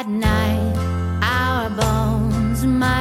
at night, our bones might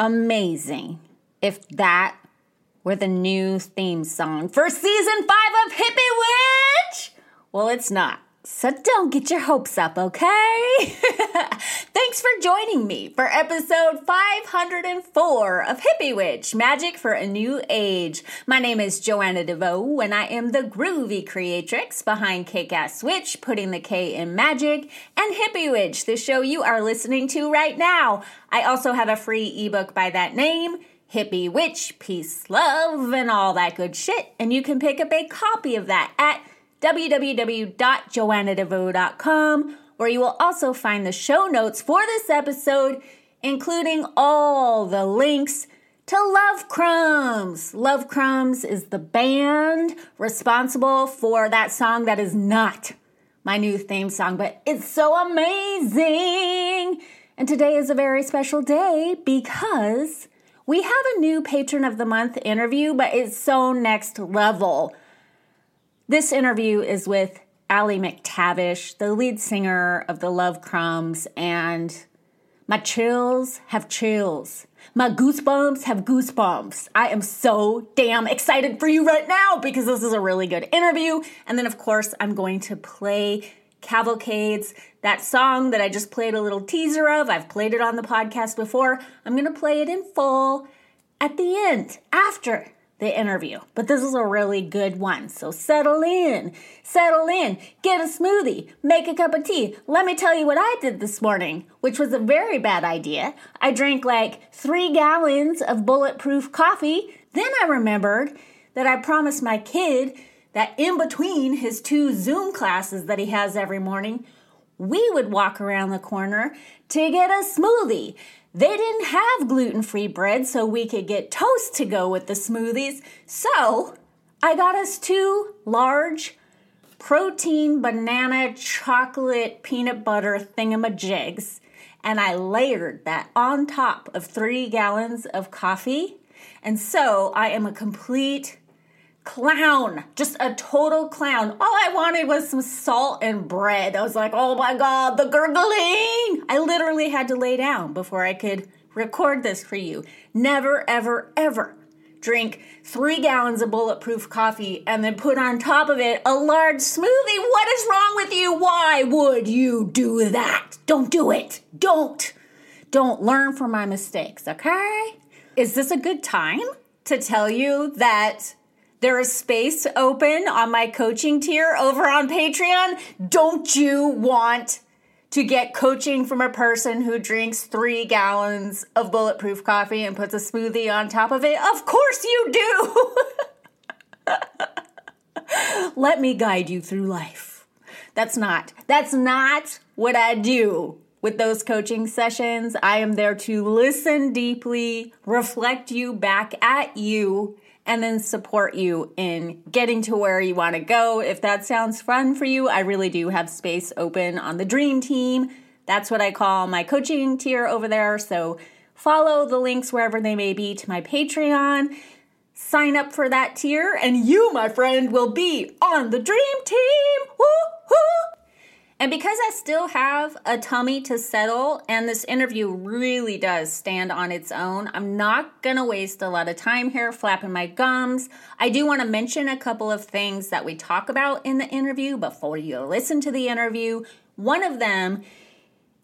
amazing if that were the new theme song for season five of Hippie Witch? Well, it's not. So don't get your hopes up, okay? Thanks for joining me for episode 504 of Hippie Witch Magick for a New Age. My name is Joanna DeVoe, and I am the groovy creatrix behind Kick Ass Witch, putting the K in magic, and Hippie Witch, the show you are listening to right now. I also have a free ebook by that name. Hippie Witch, Peace, Love, and all that good shit. And you can pick up a copy of that at www.joannadevoe.com, where you will also find the show notes for this episode, including all the links to Love Crumbs. Love Crumbs is the band responsible for that song that is not my new theme song, but it's so amazing. And today is a very special day because we have a new patron of the month interview, but it's so next level. This interview is with Ali McTavish, the lead singer of the Love Crumbs, and my chills have chills. My goosebumps have goosebumps. I am so damn excited for you right now because this is a really good interview. And then, of course, I'm going to play Cavalcades, that song that I just played a little teaser of. I've played it on the podcast before. I'm going to play it in full at the end, after the interview. But this is a really good one. So settle in, settle in, get a smoothie, make a cup of tea. Let me tell you what I did this morning, which was a very bad idea. I drank like three gallons of bulletproof coffee. Then I remembered that I promised my kid that in between his two Zoom classes that he has every morning, we would walk around the corner to get a smoothie. They didn't have gluten free bread, so we could get toast to go with the smoothies. So I got us two large protein banana chocolate peanut butter thingamajigs, and I layered that on top of three gallons of coffee. And so I am a complete clown, just a total clown. All I wanted was some salt and bread. I was like, oh my God, the gurgling. I literally had to lay down before I could record this for you. Never, ever, ever drink three gallons of bulletproof coffee and then put on top of it a large smoothie. What is wrong with you? Why would you do that? Don't do it. Don't. Don't learn from my mistakes, okay? Is this a good time to tell you that there is space open on my coaching tier over on Patreon? Don't you want to get coaching from a person who drinks three gallons of bulletproof coffee and puts a smoothie on top of it? Of course you do! Let me guide you through life. That's not, that's not what I do with those coaching sessions. I am there to listen deeply, reflect you back at you, and then support you in getting to where you want to go. If that sounds fun for you, I really do have space open on the Dream Team. That's what I call my coaching tier over there. So follow the links wherever they may be to my Patreon. Sign up for that tier, and you, my friend, will be on the Dream Team. Woo-hoo! And because I still have a tummy to settle, and this interview really does stand on its own, I'm not gonna waste a lot of time here flapping my gums. I do wanna mention a couple of things that we talk about in the interview before you listen to the interview. One of them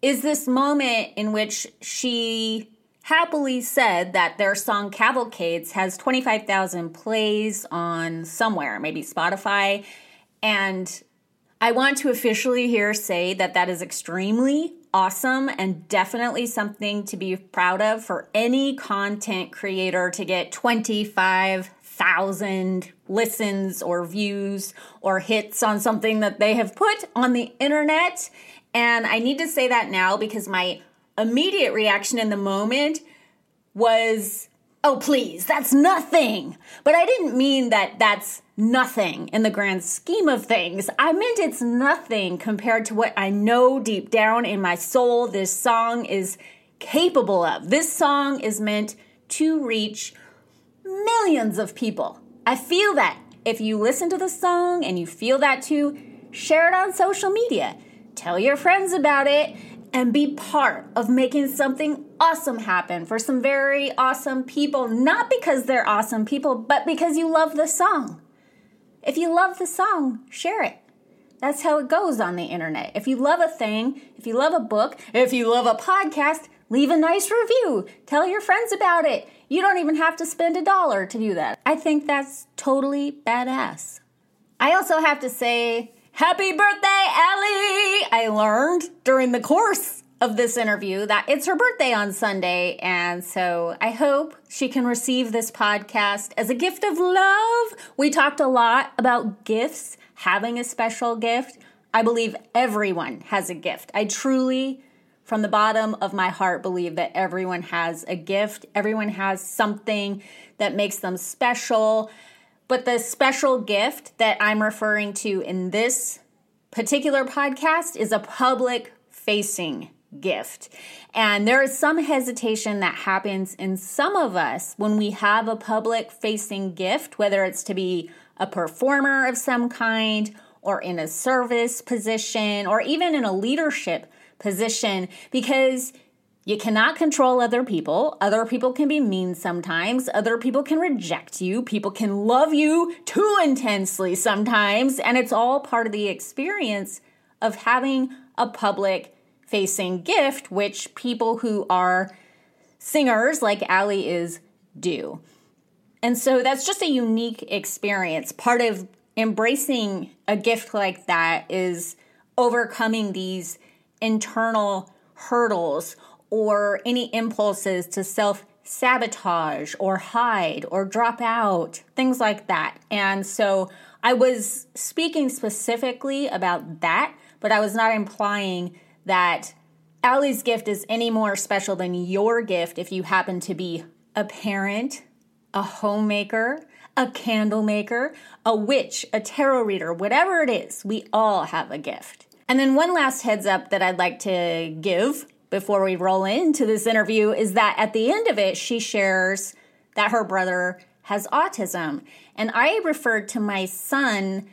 is this moment in which she happily said that their song Cavalcades has 25,000 plays on somewhere, maybe Spotify. And I want to officially here say that that is extremely awesome and definitely something to be proud of for any content creator to get 25,000 listens or views or hits on something that they have put on the internet. And I need to say that now because my immediate reaction in the moment was oh, please, that's nothing. But I didn't mean that that's nothing in the grand scheme of things. I meant it's nothing compared to what I know deep down in my soul this song is capable of. This song is meant to reach millions of people. I feel that. If you listen to the song and you feel that too, share it on social media. Tell your friends about it and be part of making something awesome happen for some very awesome people, not because they're awesome people, but because you love the song. If you love the song, share it. That's how it goes on the internet. If you love a thing, if you love a book, if you love a podcast, leave a nice review. Tell your friends about it. You don't even have to spend a dollar to do that. I think that's totally badass. I also have to say, Happy birthday, Ali! I learned during the course of this interview that it's her birthday on Sunday. And so I hope she can receive this podcast as a gift of love. We talked a lot about gifts, having a special gift. I believe everyone has a gift. I truly, from the bottom of my heart, believe that everyone has a gift. Everyone has something that makes them special. But the special gift that I'm referring to in this particular podcast is a public facing gift. And there is some hesitation that happens in some of us when we have a public facing gift, whether it's to be a performer of some kind or in a service position or even in a leadership position, because you cannot control other people. Other people can be mean sometimes. Other people can reject you. People can love you too intensely sometimes. And it's all part of the experience of having a public facing gift, which people who are singers like Ali is do. And so that's just a unique experience. Part of embracing a gift like that is overcoming these internal hurdles or any impulses to self sabotage or hide or drop out, things like that. And so I was speaking specifically about that, but I was not implying that Ali's gift is any more special than your gift if you happen to be a parent, a homemaker, a candle maker, a witch, a tarot reader, whatever it is, we all have a gift. And then one last heads up that I'd like to give before we roll into this interview is that at the end of it, she shares that her brother has autism. And I referred to my son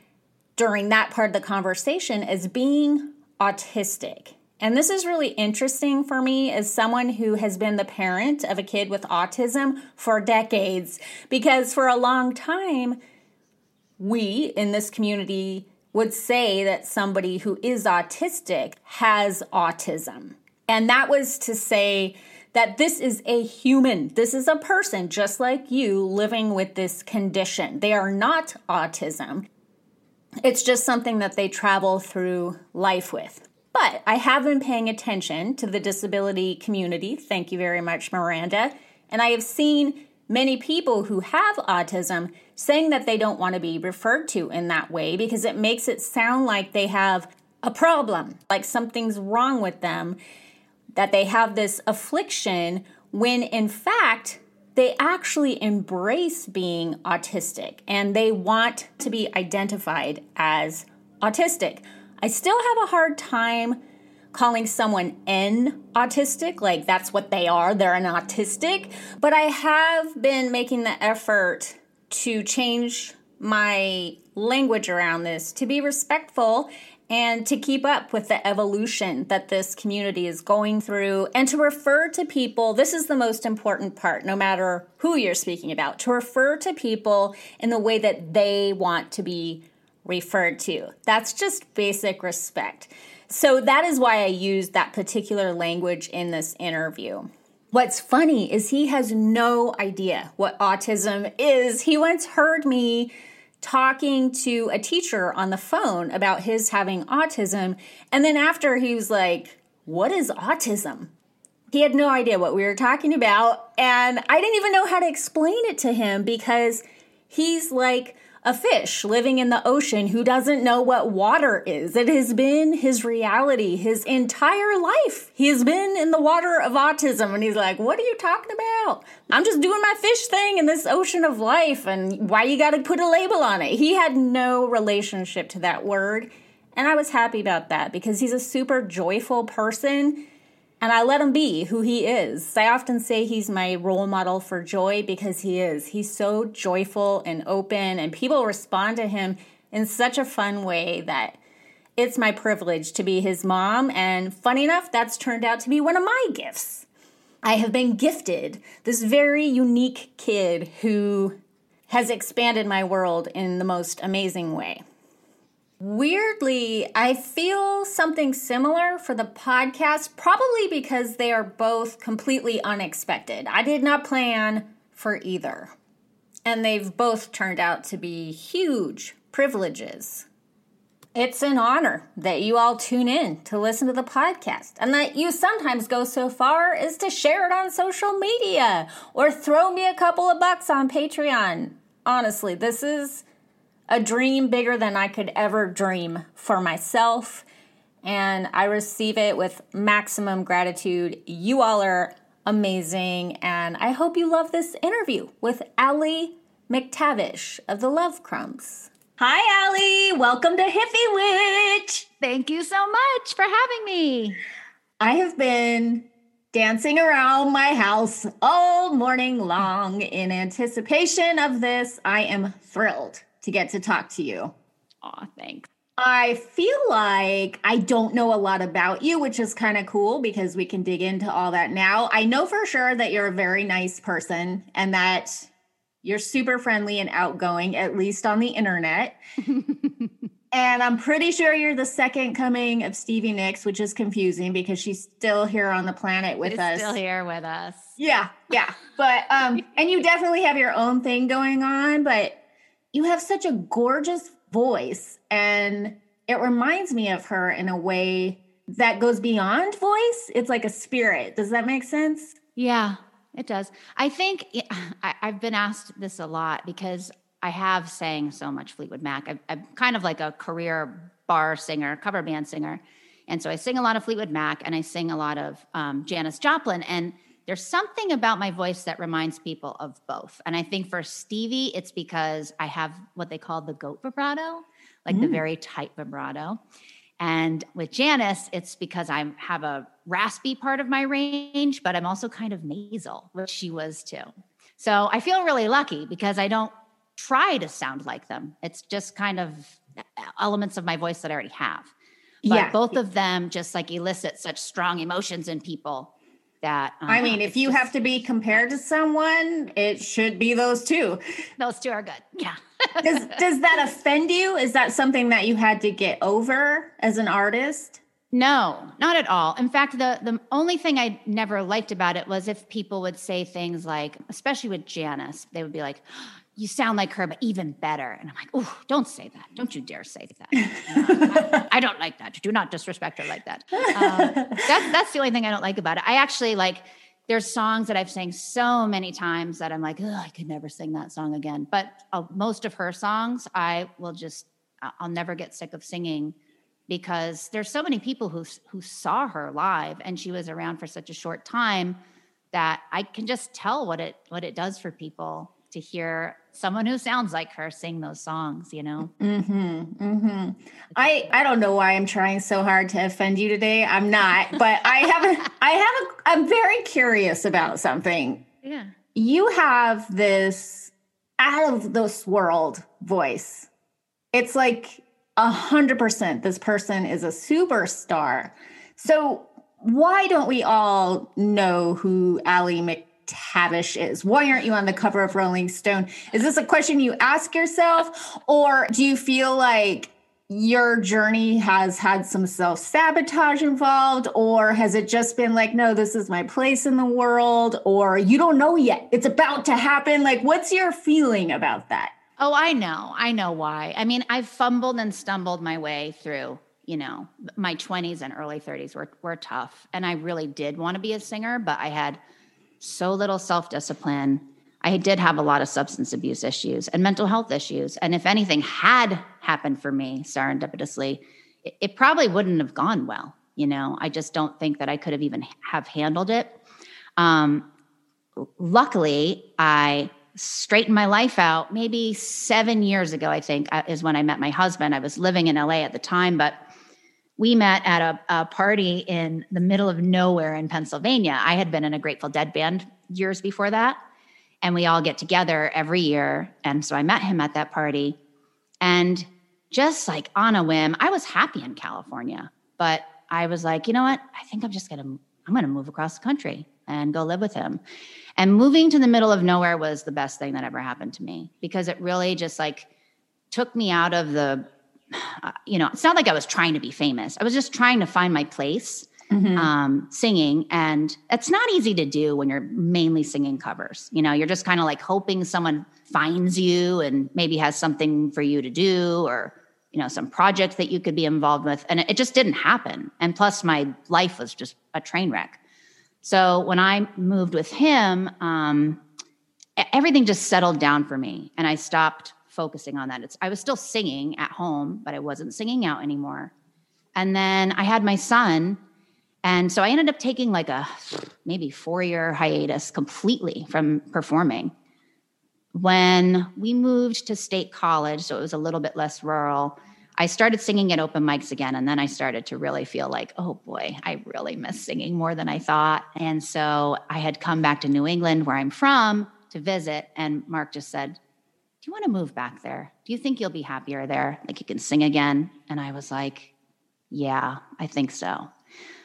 during that part of the conversation as being autistic. And this is really interesting for me as someone who has been the parent of a kid with autism for decades, because for a long time, we in this community would say that somebody who is autistic has autism. And that was to say that this is a human, this is a person just like you living with this condition. They are not autism. It's just something that they travel through life with. But I have been paying attention to the disability community. Thank you very much, Miranda. And I have seen many people who have autism saying that they don't want to be referred to in that way because it makes it sound like they have a problem, like something's wrong with them that they have this affliction when in fact they actually embrace being autistic and they want to be identified as autistic. I still have a hard time calling someone an autistic, like that's what they are, they're an autistic, but I have been making the effort to change my language around this to be respectful and to keep up with the evolution that this community is going through and to refer to people this is the most important part no matter who you're speaking about to refer to people in the way that they want to be referred to that's just basic respect so that is why i used that particular language in this interview What's funny is he has no idea what autism is. He once heard me talking to a teacher on the phone about his having autism. And then after he was like, What is autism? He had no idea what we were talking about. And I didn't even know how to explain it to him because he's like, a fish living in the ocean who doesn't know what water is. It has been his reality his entire life. He has been in the water of autism and he's like, What are you talking about? I'm just doing my fish thing in this ocean of life and why you got to put a label on it. He had no relationship to that word. And I was happy about that because he's a super joyful person and I let him be who he is. I often say he's my role model for joy because he is. He's so joyful and open, and people respond to him in such a fun way that it's my privilege to be his mom. And funny enough, that's turned out to be one of my gifts. I have been gifted this very unique kid who has expanded my world in the most amazing way. Weirdly, I feel something similar for the podcast, probably because they are both completely unexpected. I did not plan for either. And they've both turned out to be huge privileges. It's an honor that you all tune in to listen to the podcast and that you sometimes go so far as to share it on social media or throw me a couple of bucks on Patreon. Honestly, this is a dream bigger than I could ever dream for myself. And I receive it with maximum gratitude. You all are amazing. And I hope you love this interview with Ali McTavish of the Love Crumbs. Hi, Ali. Welcome to Hippie Witch. Thank you so much for having me. I have been dancing around my house all morning long in anticipation of this. I am thrilled to get to talk to you. Aw, thanks. I feel like I don't know a lot about you, which is kind of cool because we can dig into all that now. I know for sure that you're a very nice person and that you're super friendly and outgoing, at least on the internet. and I'm pretty sure you're the second coming of Stevie Nicks, which is confusing because she's still here on the planet with She's us. Still here with us. Yeah, yeah. But um, and you definitely have your own thing going on, but you have such a gorgeous voice and it reminds me of her in a way that goes beyond voice. It's like a spirit. Does that make sense? Yeah it does. I think I, have been asked this a lot because i have sang so much fleetwood mac. I'm kind of like a career bar singer cover band singer. And so i sing a lot of fleetwood mac and i sing a lot of um, janis joplin. And there's something about my voice that reminds people of both. And I think for Stevie, it's because I have what they call the goat vibrato, like mm. the very tight vibrato. And with Janis, it's because I have a raspy part of my range, but I'm also kind of nasal, which she was too. So I feel really lucky because I don't try to sound like them. It's just kind of elements of my voice that I already have. But yeah. both of them just like elicit such strong emotions in people that. Um, I mean, if you just, have to be compared to someone, it should be those two. Those two are good. Yeah. does does that offend you? Is that something that you had to get over as an artist? No, not at all. In fact, the the only thing I never liked about it was if people would say things like, especially with Janis, they would be like, you sound like her, but even better. And I'm like, oh, don't say that. Don't you dare say that. I, I, don't like that. Do not disrespect her like that. Um, that's, that's the only thing I don't like about it. I actually like, there's songs that I've sang so many times that I'm like, I could never sing that song again. But uh, most of her songs, I will just, I'll never get sick of singing because there's so many people who, who saw her live and she was around for such a short time that I can just tell what it, what it does for people to hear someone who sounds like her sing those songs you know? Mm-hmm, mm-hmm. i i don't know why i'm trying so hard to offend you today. I'm not but i have a i have a i'm very curious about something. Yeah. You have this out of this world voice. It's like a hundred percent this person is a superstar. So why don't we all know who ali Allie McTavish is? Why aren't you on the cover of Rolling Stone? Is this a question you ask yourself, or do you feel like your journey has had some self sabotage involved, or has it just been like, no, this is my place in the world, or you don't know yet? It's about to happen. Like, what's your feeling about that? Oh, I know. I know why. I mean, I've fumbled and stumbled my way through, you know, my 20s and early 30s were, were tough. And I really did want to be a singer, but I had so little self discipline. I did have a lot of substance abuse issues and mental health issues. And if anything had happened for me serendipitously, it, it probably wouldn't have gone well. You know, I just don't think that I could have even have handled it. Um, luckily, I straightened my life out maybe seven years ago, I think, uh, is when I met my husband. I was living in LA at the time, but we met at a, a, party in the middle of nowhere in Pennsylvania. I had been in a Grateful Dead band years before that. And we all get together every year. And so I met him at that party. And just like on a whim, I was happy in California, but I was like, you know what? I think I'm just going to, I'm going to move across the country and go live with him. And moving to the middle of nowhere was the best thing that ever happened to me because it really just like took me out of the, you know, it's not like I was trying to be famous. I was just trying to find my place mm-hmm. um, singing. And it's not easy to do when you're mainly singing covers. You know, you're just kind of like hoping someone finds you and maybe has something for you to do or, you know, some project that you could be involved with. And it just didn't happen. And plus, my life was just a train wreck. So when I moved with him, um, everything just settled down for me, and I stopped focusing on that. It's, I was still singing at home, but I wasn't singing out anymore. And then I had my son, and so I ended up taking like a maybe four year hiatus completely from performing. When we moved to state college, so it was a little bit less rural, I started singing at open mics again. And then I started to really feel like, oh boy, I really miss singing more than I thought. And so I had come back to New England, where I'm from, to visit. And Mark just said, Do you want to move back there? Do you think you'll be happier there? Like you can sing again? And I was like, Yeah, I think so.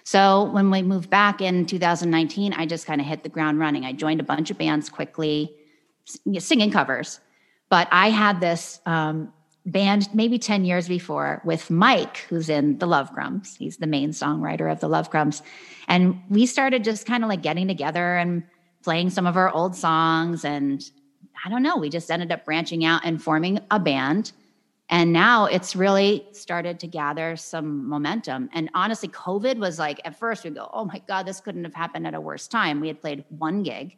So when we moved back in 2019, I just kind of hit the ground running. I joined a bunch of bands quickly, singing covers. But I had this um, band maybe 10 years before with Mike, who's in the Love Crumbs. He's the main songwriter of the Love Crumbs. And we started just kind of like getting together and playing some of our old songs. And I don't know, we just ended up branching out and forming a band. And now it's really started to gather some momentum. And honestly, COVID was like, at first we go, oh my God, this couldn't have happened at a worse time. We had played one gig.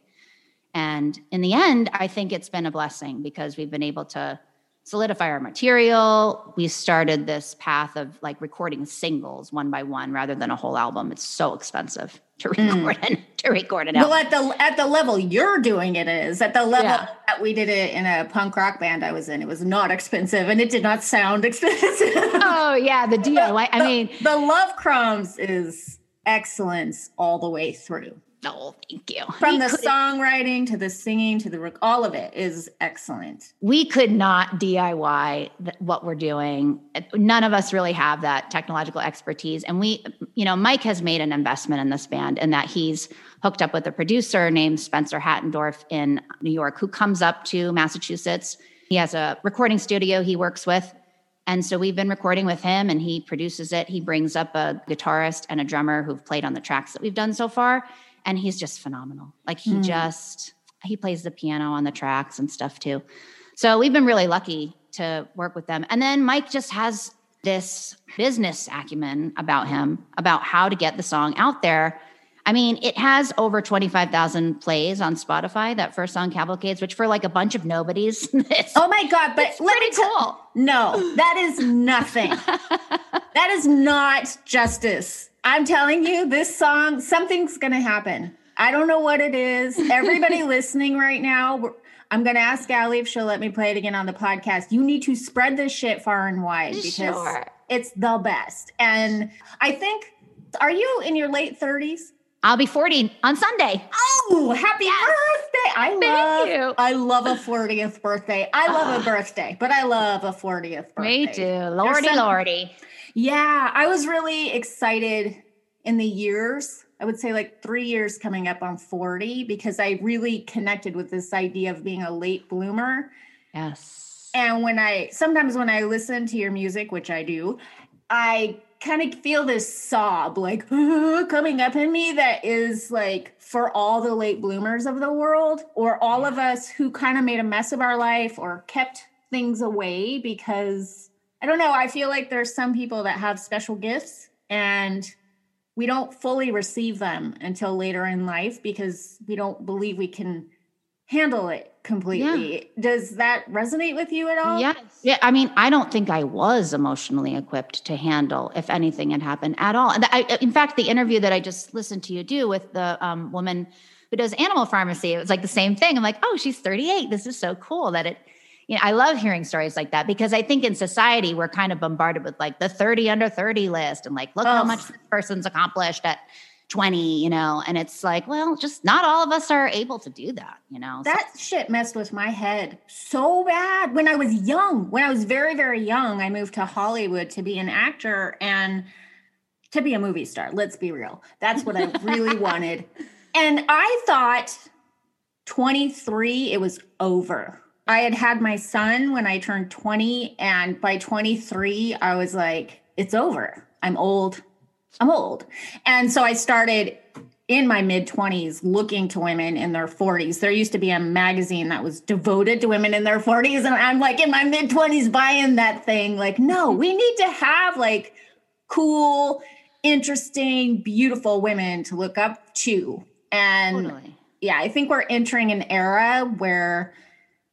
And in the end, I think it's been a blessing because we've been able to solidify our material. We started this path of like recording singles one by one rather than a whole album. It's so expensive to mm. record mm. and to record it. Well, at the at the level you're doing it is at the level yeah. that we did it in a punk rock band I was in. It was not expensive and it did not sound expensive. oh yeah, the DIY. I mean, the, the Love Crumbs is excellence all the way through. Oh, thank you. From we the songwriting to the singing to the all of it is excellent. We could not DIY what we're doing. None of us really have that technological expertise. And we, you know, Mike has made an investment in this band and that he's hooked up with a producer named Spencer Hattendorf in New York who comes up to Massachusetts. He has a recording studio he works with. And so we've been recording with him and he produces it. He brings up a guitarist and a drummer who've played on the tracks that we've done so far and he's just phenomenal. Like he mm. just he plays the piano on the tracks and stuff too. So we've been really lucky to work with them. And then Mike just has this business acumen about him about how to get the song out there. I mean, it has over 25,000 plays on Spotify, that first song, Cavalcades, which for like a bunch of nobodies. oh my God, but let me cool. no, that is nothing. that is not justice. I'm telling you, this song, something's going to happen. I don't know what it is. Everybody listening right now, I'm going to ask Ali if she'll let me play it again on the podcast. You need to spread this shit far and wide because sure. it's the best. And I think, are you in your late 30s? I'll be 40 on Sunday. Oh, happy birthday! I Thank love you. I love a 40th birthday. I love a ah. birthday, but I love a 40th birthday. Me too. Lordy, some- lordy. Yeah, I was really excited in the years. I would say like three years coming up on 40 because I really connected with this idea of being a late bloomer. Yes. And when I sometimes when I listen to your music, which I do, I kind of feel this sob like coming up in me that is like for all the late bloomers of the world or all of us who kind of made a mess of our life or kept things away because I don't know, I feel like there's some people that have special gifts and we don't fully receive them until later in life because we don't believe we can handle it completely. Does that resonate with you at all? Yes. Yeah. I mean, I don't think I was emotionally equipped to handle if anything had happened at all. And I, in fact, the interview that I just listened to you do with the um, woman who does animal pharmacy, it was like the same thing. I'm like, oh, she's 38. This is so cool that it, you know, I love hearing stories like that because I think in society we're kind of bombarded with like the 30 under 30 list and like, look how much this person's accomplished at 20, you know, and it's like, well, just not all of us are able to do that, you know. So- That shit messed with my head so bad when I was young. When I was very, very young, I moved to Hollywood to be an actor and to be a movie star. Let's be real. That's what I really wanted. And I thought 23, it was over. I had had my son when I turned 20. And by 23, I was like, it's over. I'm old. I'm old. And so I started in my mid 20s looking to women in their 40s. There used to be a magazine that was devoted to women in their 40s. And I'm like in my mid 20s buying that thing. Like, no, mm-hmm. we need to have like cool, interesting, beautiful women to look up to. And totally. yeah, I think we're entering an era where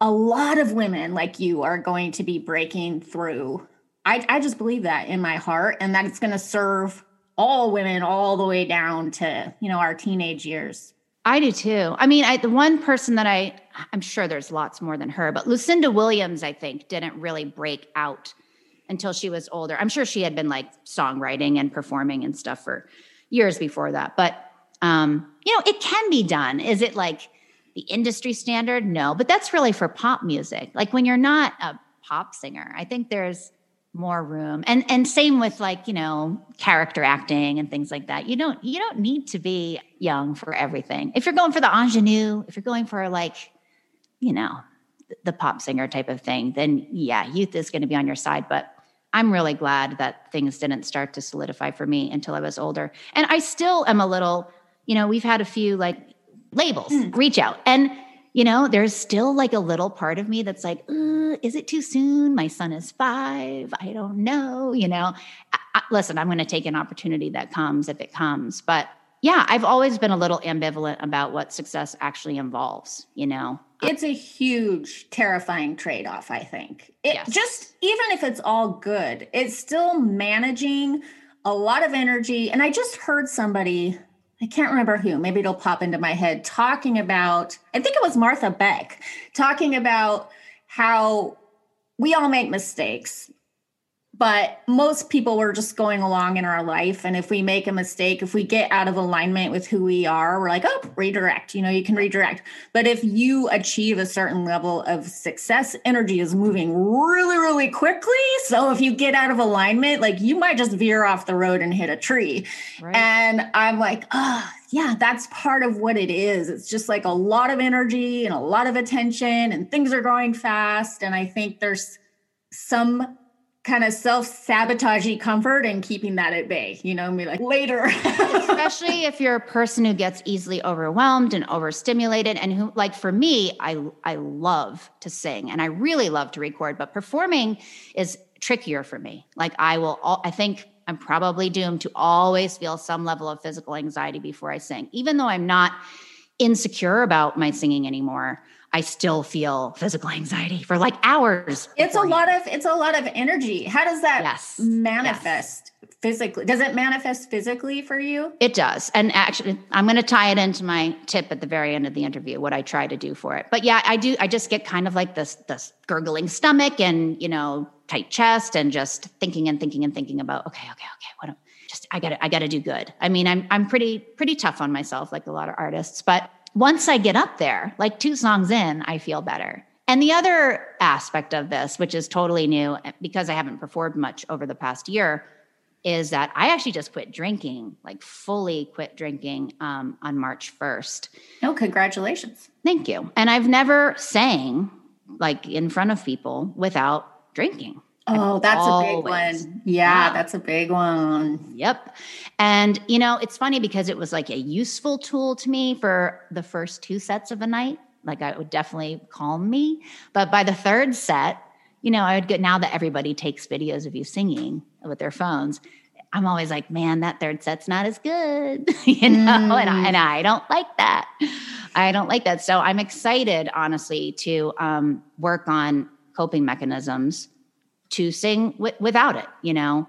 a lot of women like you are going to be breaking through. I, I just believe that in my heart, and that it's going to serve all women all the way down to you know our teenage years. I do too. I mean, I, the one person that I, I'm sure there's lots more than her, but Lucinda Williams, I think, didn't really break out until she was older. I'm sure she had been like songwriting and performing and stuff for years before that. But, um, you know, it can be done. Is it like the industry standard? No, but that's really for pop music. Like when you're not a pop singer, I think there's more room and and same with like you know character acting and things like that you don't you don't need to be young for everything if you're going for the ingenue if you're going for like you know the pop singer type of thing then yeah youth is going to be on your side but i'm really glad that things didn't start to solidify for me until i was older and i still am a little you know we've had a few like labels reach out and you know, there's still like a little part of me that's like, "Uh, is it too soon? My son is five. I don't know. You know, I, I, listen, I'm going to take an opportunity that comes if it comes. But yeah, I've always been a little ambivalent about what success actually involves, you know? It's a huge, terrifying trade off, I think. It Yes. just, even if it's all good, it's still managing a lot of energy. And I just heard somebody, I can't remember who, maybe it'll pop into my head, talking about, I think it was Martha Beck, talking about how we all make mistakes. But most people were just going along in our life. And if we make a mistake, if we get out of alignment with who we are, we're like, oh, redirect. You know, you can redirect. But if you achieve a certain level of success, energy is moving really, really quickly. So if you get out of alignment, like you might just veer off the road and hit a tree. Right. And I'm like, ah, yeah, that's part of what it is. It's just like a lot of energy and a lot of attention, and things are going fast. And I think there's some kind of self-sabotaging comfort and keeping that at bay, you know, and be like later. especially if you're a person who gets easily overwhelmed and overstimulated and who like for me i i love to sing and i really love to record but performing is trickier for me like i will al- i think i'm probably doomed to always feel some level of physical anxiety before i sing even though i'm not insecure about my singing anymore i still feel physical anxiety for like hours it's a lot of it's a lot of energy. How does that Yes. manifest physically? Does it manifest physically for you? It does. And actually, I'm going to tie it into my tip at the very end of the interview, what I try to do for it. But yeah, I do. I just get kind of like this, this gurgling stomach and, you know, tight chest and just thinking and thinking and thinking about, okay, okay, okay, what am, just I got to I got to do good. I mean, I'm I'm pretty pretty tough on myself like a lot of artists, but once I get up there, like two songs in, I feel better. And the other aspect of this, which is totally new eh, because I haven't performed much over the past year, is that I actually just quit drinking, like fully quit drinking um, on March 1st. Oh, congratulations. Thank you. And I've never sang like in front of people without drinking. Oh, that's Always. a big one. Yeah, Yeah. that's a big one. Yep. And, you know, it's funny because it was like a useful tool to me for the first two sets of a night. Like, I would definitely calm me. But by the third set, you know, I would get now that everybody takes videos of you singing with their phones. I'm always like, man, that third set's not as good, you know, and, I, and I don't like that. I don't like that. So I'm excited, honestly, to um, work on coping mechanisms to sing wi- without it, you know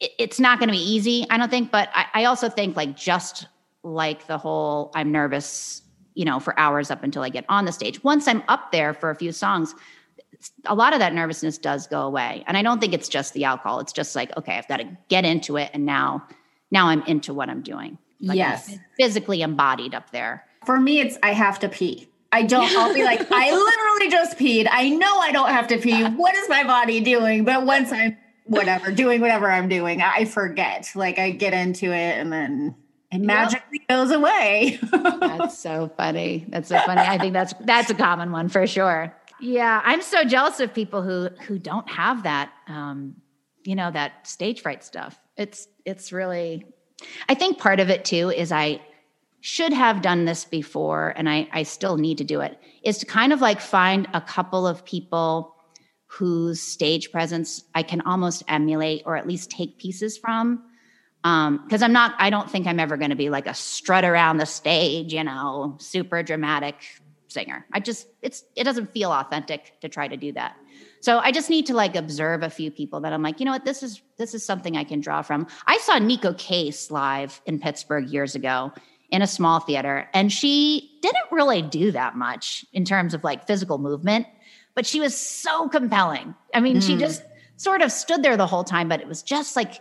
it- it's not going to be easy, I don't think. But I, I also think, like, just like the whole I'm nervous, you know, for hours up until I get on the stage. Once I'm up there for a few songs, a lot of that nervousness does go away. And I don't think it's just the alcohol. It's just like, okay, I've got to get into it. And now, now I'm into what I'm doing. Like, I'm Yes. physically embodied up there. For me, it's I have to pee. I don't, I'll be like, I literally just peed. I know I don't have to pee. What is my body doing? But once I'm, whatever, doing whatever I'm doing, I forget. Like I get into it and then it magically goes away. That's so funny. That's so funny. I think that's that's a common one for sure. Yeah, I'm so jealous of people who who don't have that um you know that stage fright stuff. It's it's really I think part of it too is I should have done this before and I I still need to do it is to kind of like find a couple of people whose stage presence I can almost emulate or at least take pieces from. Um because i'm not i don't think i'm ever going to be like a strut around the stage you know super dramatic singer. I just it's it doesn't feel authentic to try to do that. So i just need to like observe a few people that i'm like you know what? This is this is something i can draw from. I saw Neko Case live in pittsburgh years ago in a small theater and she didn't really do that much in terms of like physical movement but she was so compelling i mean she hmm. just sort of stood there the whole time but it was just like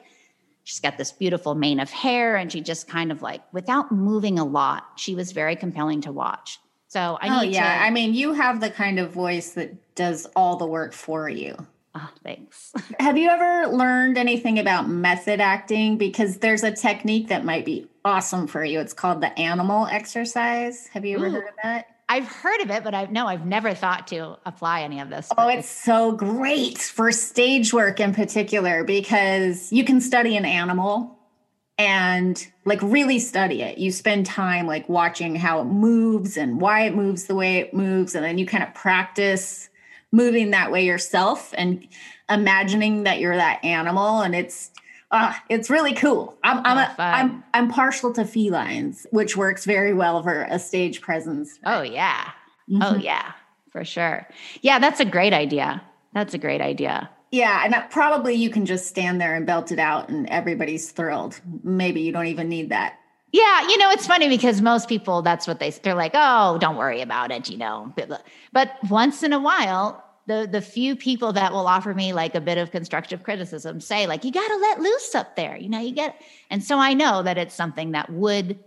she's got this beautiful mane of hair and she just kind of like without moving a lot she was very compelling to watch so i oh yeah. to I mean, you have the kind of voice that does all the work for you. Oh, thanks Have you ever learned anything about method acting? Because there's a technique that might be awesome for you. It's called the animal exercise. Have you ever Ooh. heard of that? i've heard of it but i've no i've never thought to apply any of this Oh, but it's so great for stage work in particular because you can study an animal and like really study it. You spend time like watching how it moves and why it moves the way it moves. And then you kind of practice moving that way yourself and imagining that you're that animal. And it's, uh, it's really cool. I'm, I'm, Oh, a. I'm, I'm partial to felines, which works very well for a stage presence. oh yeah oh Mhm. yeah for sure yeah that's a great idea that's a great idea Yeah, and that probably you can just stand there and belt it out and everybody's thrilled. Maybe you don't even need that. Yeah, you know, it's funny because most people that's what they they're like, "Oh, don't worry about it," you know. But, once in a while, the the few people that will offer me like a bit of constructive criticism say like, "You got to let loose up there." You know, you get And so I know that it's something that would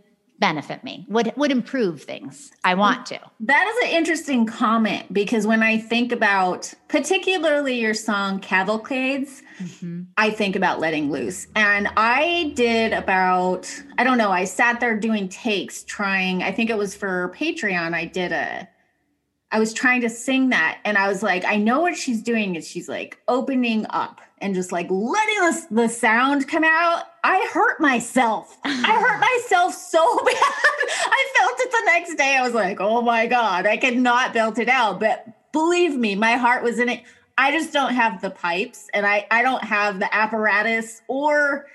benefit me. Would would improve things. I want to. That is an interesting comment because when I think about particularly your song Cavalcades, mm-hmm. I think about letting loose. And I did about, I don't know, I sat there doing takes trying, I think it was for Patreon. I did a, I was trying to sing that. And I was like, I know what she's doing is she's like opening up and just like letting the, the sound come out. I hurt myself. I hurt myself so bad. I felt it the next day. I was like, oh my God, I cannot belt it out. But believe me, my heart was in it. I just don't have the pipes and I, I don't have the apparatus or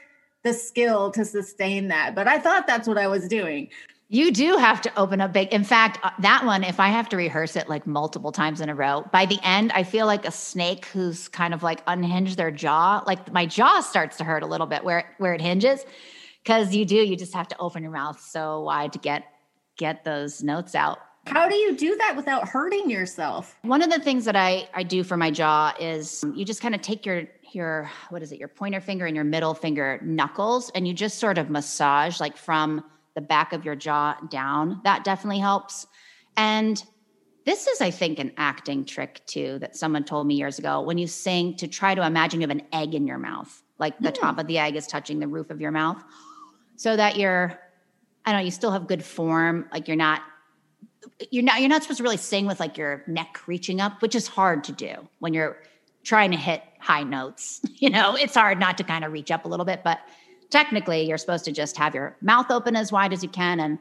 the skill to sustain that. But I thought that's what I was doing. You do have to open up big. In fact, uh, that one, if I have to rehearse it like multiple times in a row, by the end, I feel like a snake who's kind of like unhinged their jaw. Like my jaw starts to hurt a little bit where where it hinges, because you do. You just have to open your mouth so wide to get get those notes out. How do you do that without hurting yourself? One of the things that I I do for my jaw is you just kind of take your your what is it your pointer finger and your middle finger knuckles and you just sort of massage like from the back of your jaw down that definitely helps and this is i think an acting trick too that someone told me years ago when you sing to try to imagine you have an egg in your mouth like the mm. top of the egg is touching the roof of your mouth so that you're i don't know you still have good form like you're not you're not you're not supposed to really sing with like your neck reaching up which is hard to do when you're trying to hit high notes. You know, it's hard not to kind of reach up a little bit, but technically you're supposed to just have your mouth open as wide as you can and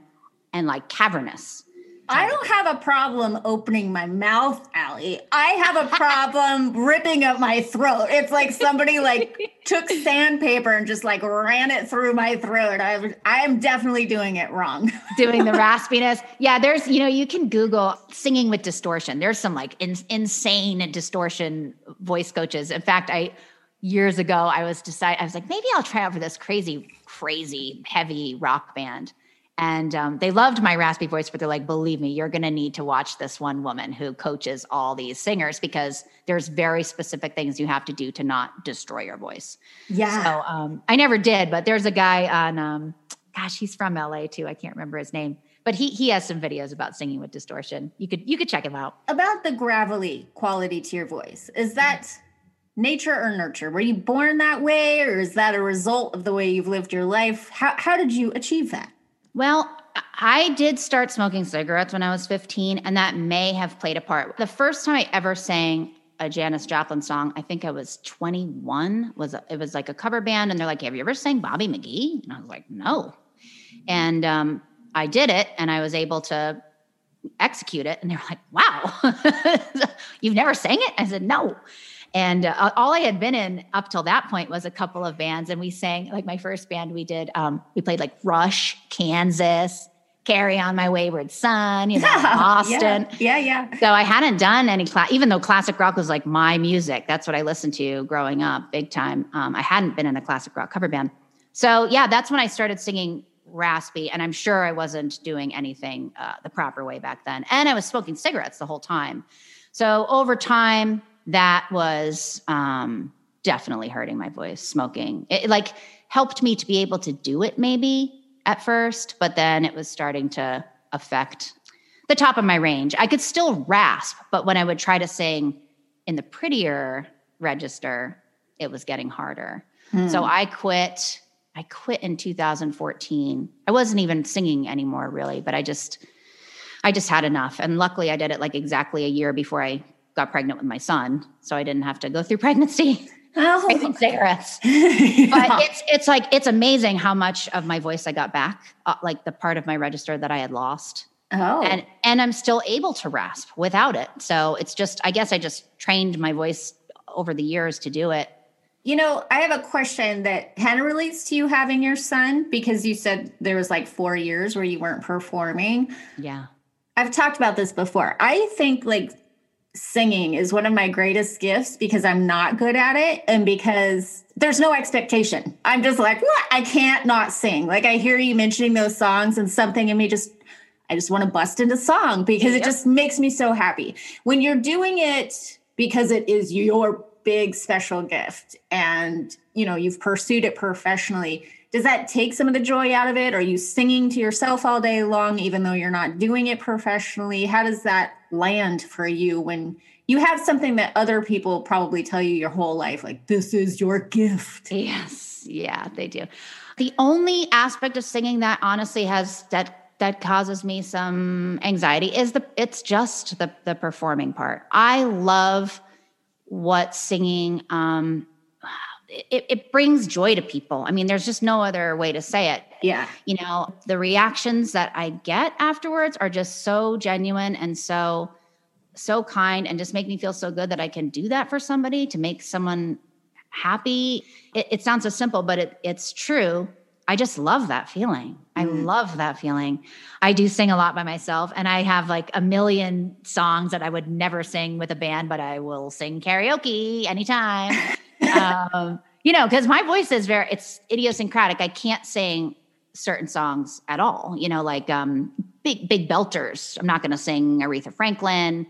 and like cavernous. I don't have a problem opening my mouth, Ali. I have a problem ripping up my throat. It's like somebody like took sandpaper and just like ran it through my throat. I I am definitely doing it wrong. doing the raspiness. Yeah, there's you know you can Google singing with distortion. There's some like in, insane distortion voice coaches. In fact, I years ago I was decide I was like maybe I'll try out for this crazy crazy heavy rock band and um, they loved my raspy voice, but they're like, believe me, you're going to need to watch this one woman who coaches all these singers because there's very specific things you have to do to not destroy your voice. Yeah. So um, I never did, but there's a guy on, um, gosh, he's from LA too. I can't remember his name, but he he has some videos about singing with distortion. You could you could check him out. About the gravelly quality to your voice, is that nature or nurture? Were you born that way, or is that a result of the way you've lived your life? How how did you achieve that? Well, I did start smoking cigarettes when I was 15, and that may have played a part. The first time I ever sang a Janis Joplin song, I think I was 21. Was it was like a cover band, and they're like, "Have you ever sang Bobby McGee?" And I was like, "No." And um, I did it, and I was able to execute it, and they were like, "Wow, you've never sang it?" I said, "No." And uh, all I had been in up till that point was a couple of bands, and we sang like my first band. We did um, we played like Rush, Kansas, Carry on My Wayward Son, you know, yeah, Boston. Yeah, yeah, So I hadn't done any class, even though classic rock was like my music. That's what I listened to growing up, big time. Um, I hadn't been in a classic rock cover band. So yeah, that's when I started singing raspy, and I'm sure I wasn't doing anything uh, the proper way back then. And I was smoking cigarettes the whole time. So over time, that was um, definitely hurting my voice. Smoking it, like helped me to be able to do it maybe at first, but then it was starting to affect the top of my range. I could still rasp, but when I would try to sing in the prettier register, it was getting harder. Hmm. So I quit. I quit in 2014. I wasn't even singing anymore really, but I just I just had enough. And luckily I did it like exactly a year before I got pregnant with my son, so I didn't have to go through pregnancy. Oh. cigarettes. yeah. But it's it's like it's amazing how much of my voice I got back, uh, like the part of my register that I had lost. Oh. And and I'm still able to rasp without it. So it's just I guess I just trained my voice over the years to do it. You know, I have a question that kind of relates to you having your son because you said there was like 4 years where you weren't performing. Yeah. I've talked about this before. I think like singing is one of my greatest gifts because I'm not good at it and because there's no expectation. I'm just like, what? I can't not sing. Like I hear you mentioning those songs and something in me just I just want to bust into song because yep. it just makes me so happy. When you're doing it because it is your big special gift and you know you've pursued it professionally, does that take some of the joy out of it? Are you singing to yourself all day long, even though you're not doing it professionally? How does that land for you when you have something that other people probably tell you your whole life, like, this is your gift? Yes. Yeah, they do. The only aspect of singing that honestly has that that causes me some anxiety is the it's just the the performing part. I love what singing um it, it brings joy to people. I mean, there's just no other way to say it. Yeah. You know, the reactions that I get afterwards are just so genuine and so so kind and just make me feel so good that I can do that for somebody to make someone happy. It, it sounds so simple, but it, it's true. I just love that feeling. I mm. love that feeling. I do sing a lot by myself, and I have like a million songs that I would never sing with a band, but I will sing karaoke anytime. um, you know, because my voice is very, it's idiosyncratic. I can't sing certain songs at all, you know, like um, big, big belters. I'm not going to sing Aretha Franklin.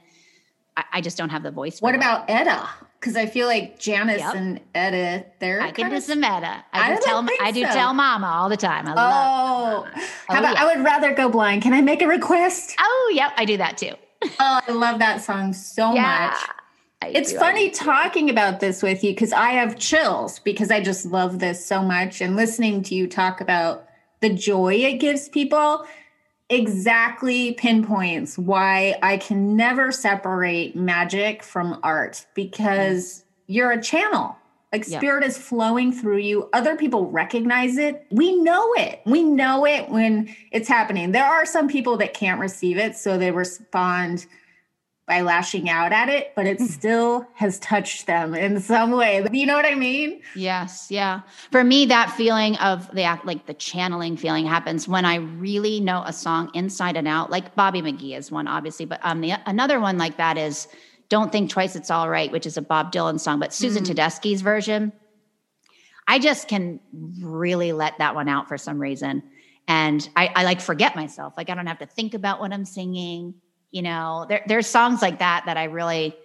I, I just don't have the voice. What that. about Etta? Because I feel like Janis Yep. and Etta, they're I can do of some meta. I I do tell I do so. tell mama all the time. I Oh, love. how Oh, about yeah. I would rather go blind? Can I make a request? Oh, yep, I do that too. Oh, I love that song so much. It's funny talking about this with you because I have chills because I just love this so much. And listening to you talk about the joy it gives people exactly pinpoints why I can never separate magic from art because you're a channel. Like Yeah. spirit is flowing through you. Other people recognize it. We know it. We know it when it's happening. There are some people that can't receive it, so they respond by lashing out at it, but it still has touched them in some way. You know what I mean? Yes, yeah. For me, that feeling of the act, like the channeling feeling, happens when I really know a song inside and out. Like Bobby McGee is one, obviously, but um, the another one like that is "Don't Think Twice, It's All Right," which is a Bob Dylan song, but Susan Tedeschi's version. I just can really let that one out for some reason, and I, I like forget myself. Like I don't have to think about what I'm singing. You know, there, there's songs like that that I really,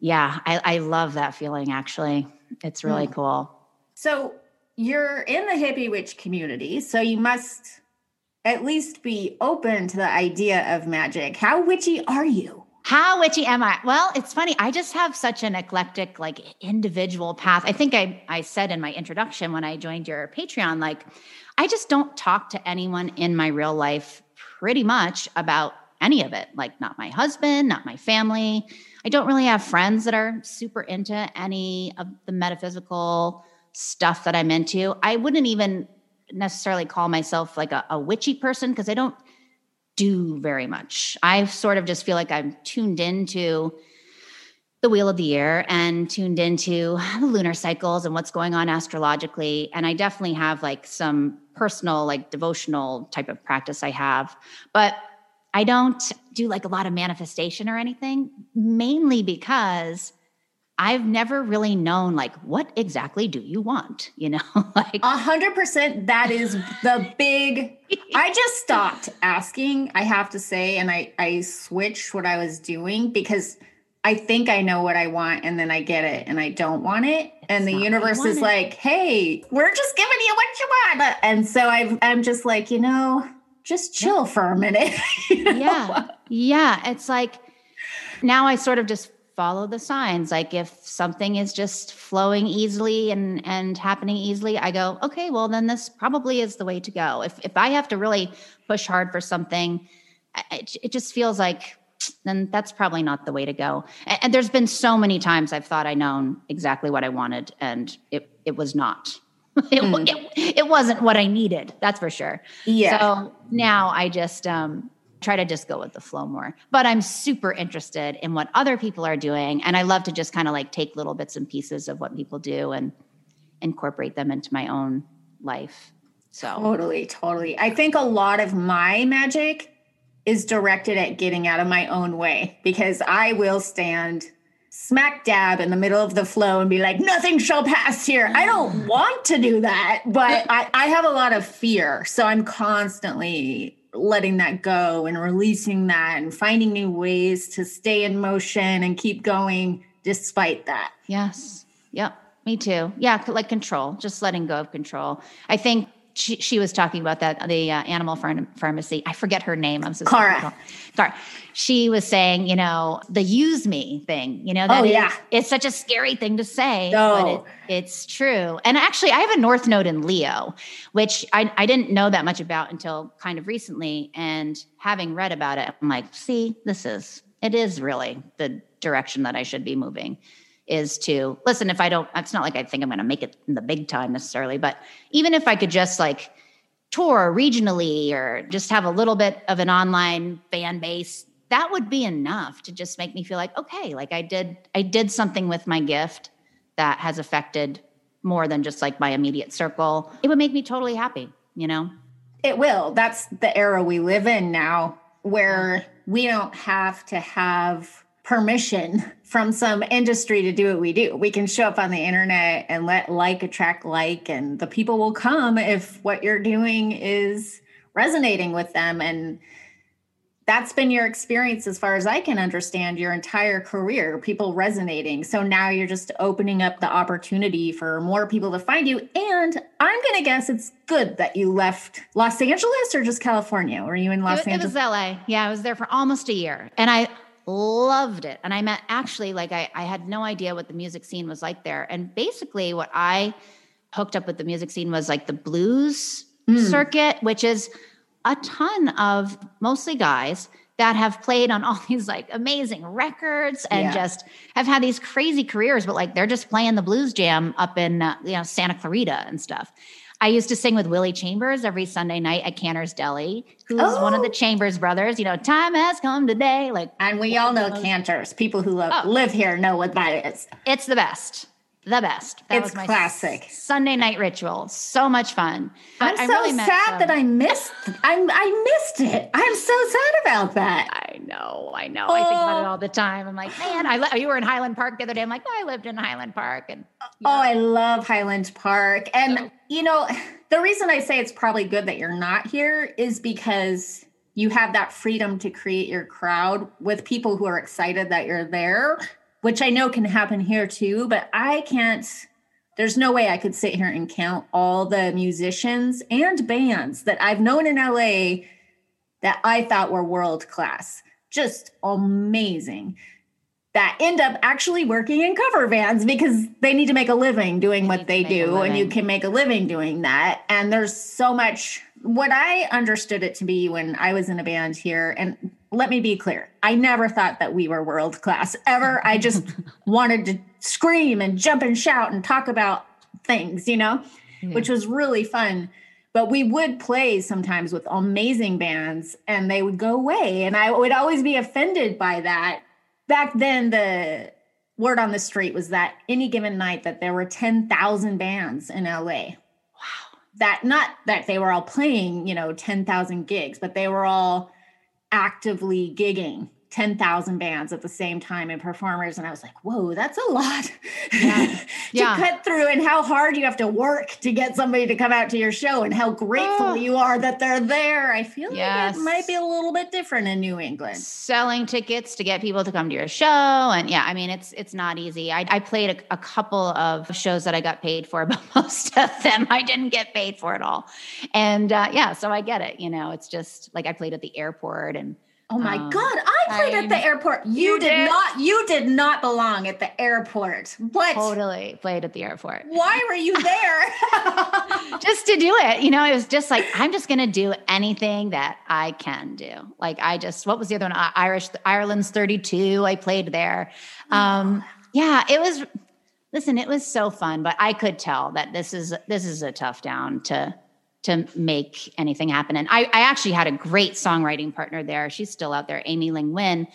yeah, I, I love that feeling. Actually, it's really hmm. cool. So you're in the hippie witch community, so you must at least be open to the idea of magic. How witchy are you? How witchy am I? Well, it's funny. I just have such an eclectic, like individual path. I think I, I said in my introduction when I joined your Patreon, like, I just don't talk to anyone in my real life pretty much about any of it. Like, not my husband, not my family. I don't really have friends that are super into any of the metaphysical stuff that I'm into. I wouldn't even necessarily call myself like a, a witchy person because I don't do very much. I sort of just feel like I'm tuned into the wheel of the year and tuned into the lunar cycles and what's going on astrologically. And I definitely have like some personal, like devotional type of practice I have. But I don't do like a lot of manifestation or anything, mainly because I've never really known like what exactly do you want, you know? like A hundred percent. That is the big. I just stopped asking. I have to say, and I I switched what I was doing because I think I know what I want, and then I get it, and I don't want it, and the not what you universe is like, "Hey, we're just giving you what you want," and so I've I'm just like, you know, just chill for a minute. You know? yeah. Yeah. It's like now i sort of just follow the signs. Like if something is just flowing easily and and happening easily i go okay well then this probably is the way to go. If if i have to really push hard for something it, it just feels like then that's probably not the way to go. And, and there's been so many times i've thought i known exactly what i wanted and it it was not it, wa- it, it wasn't what i needed that's for sure Yeah. so now I just um, try to just go with the flow more. But I'm super interested in what other people are doing. And I love to just kind of like take little bits and pieces of what people do and incorporate them into my own life. So, Totally, totally. I think a lot of my magic is directed at getting out of my own way because I will stand smack dab in the middle of the flow and be like, nothing shall pass here. I don't mm. want to do that, but I, I have a lot of fear. So I'm constantly letting that go and releasing that and finding new ways to stay in motion and keep going despite that. yes. Yep. Me too. Yeah. Like control, just letting go of control. I think she, she was talking about that, the uh, animal pharm- pharmacy. I forget her name. I'm so sorry. Cara. She was saying, you know, the use me thing, you know, that Oh, is- yeah. it's such a scary thing to say, No. but it, it's true. And actually, I have a North Node in Leo, which I, I didn't know that much about until kind of recently. And having read about it, I'm like, see, this is, it is really the direction that I should be moving is to listen if i don't it's not like i think i'm going to make it in the big time necessarily but even if i could just like tour regionally or just have a little bit of an online fan base that would be enough to just make me feel like okay like i did i did something with my gift that has affected more than just like my immediate circle. It would make me totally happy you know? It will. That's the era we live in now, where we don't have to have permission from some industry to do what we do. We can show up on the internet and let like attract like, and the people will come if what you're doing is resonating with them. And that's been your experience as far as I can understand your entire career, people resonating. So now you're just opening up the opportunity for more people to find you. And I'm going to guess it's good that you left Los Angeles or just California. Were you in Los it, Angeles? It was LA. Yeah, I was there for almost a year. And I loved it. And I met actually, like, I, I had no idea what the music scene was like there. And basically, what I hooked up with the music scene was like the blues mm. circuit, which is a ton of mostly guys that have played on all these like amazing records and yeah. just have had these crazy careers but like they're just playing the blues jam up in uh, you know Santa Clarita and stuff. I used to sing with Willie Chambers every Sunday night at Canter's Deli, who's oh. one of the oh. Chambers brothers. You know, time has come today. Like, and we all know Canter's. People who love, oh. live here know what that is. It's the best the best. That it's classic. Sunday night ritual. So much fun. But I'm so really sad that I missed. I'm I missed it. I'm so sad about that. I know. I know. Oh. I think about it oh. all the time. I'm like, man, I li- you were in Highland Park the other day. I'm like, oh, I lived in Highland Park, and oh, I love Highland Park. And so, you know, the reason I say it's probably good that you're not here is because you have that freedom to create your crowd with people who are excited that you're there which I know can happen here too, but I can't. There's no way I could sit here and count all the musicians and bands that I've known in LA that I thought were world class. Just amazing. That end up actually working in cover bands because they need to make a living doing they what they do, and you can make a living doing that. And there's so much what I understood it to be when I was in a band here, and let me be clear, I never thought that we were world class ever. I just wanted to scream and jump and shout and talk about things, you know, yeah. which was really fun. But we would play sometimes with amazing bands and they would go away. And I would always be offended by that. Back then, the word on the street was that any given night that there were 10,000 bands in LA Wow. that not that they were all playing, you know, 10,000 gigs, but they were all actively gigging 10,000 bands at the same time and performers. And I was like, whoa, that's a lot yeah. to yeah. cut through and how hard you have to work to get somebody to come out to your show and how grateful oh. you are that they're there. I feel yes. like it might be a little bit different in New England. Selling tickets to get people to come to your show. And yeah, I mean, it's, it's not easy. I, I played a, a couple of shows that I got paid for, but most of them I didn't get paid for at all. And uh, yeah, so I get it. You know, it's just like I played at the airport and Oh my um, God, I played I'm, at the airport. You, you did, did, not, you did not belong at the airport. What? Totally played at the airport. Why were you there? just to do it. You know, it was just like, I'm just going to do anything that I can do. Like, I just, what was the other one? Irish, Ireland's 32. I played there. Um, yeah, it was, listen, it was so fun, but I could tell that this is, this is a tough down to, to make anything happen. And I, I actually had a great songwriting partner there. She's still out there, Amy Ling Win.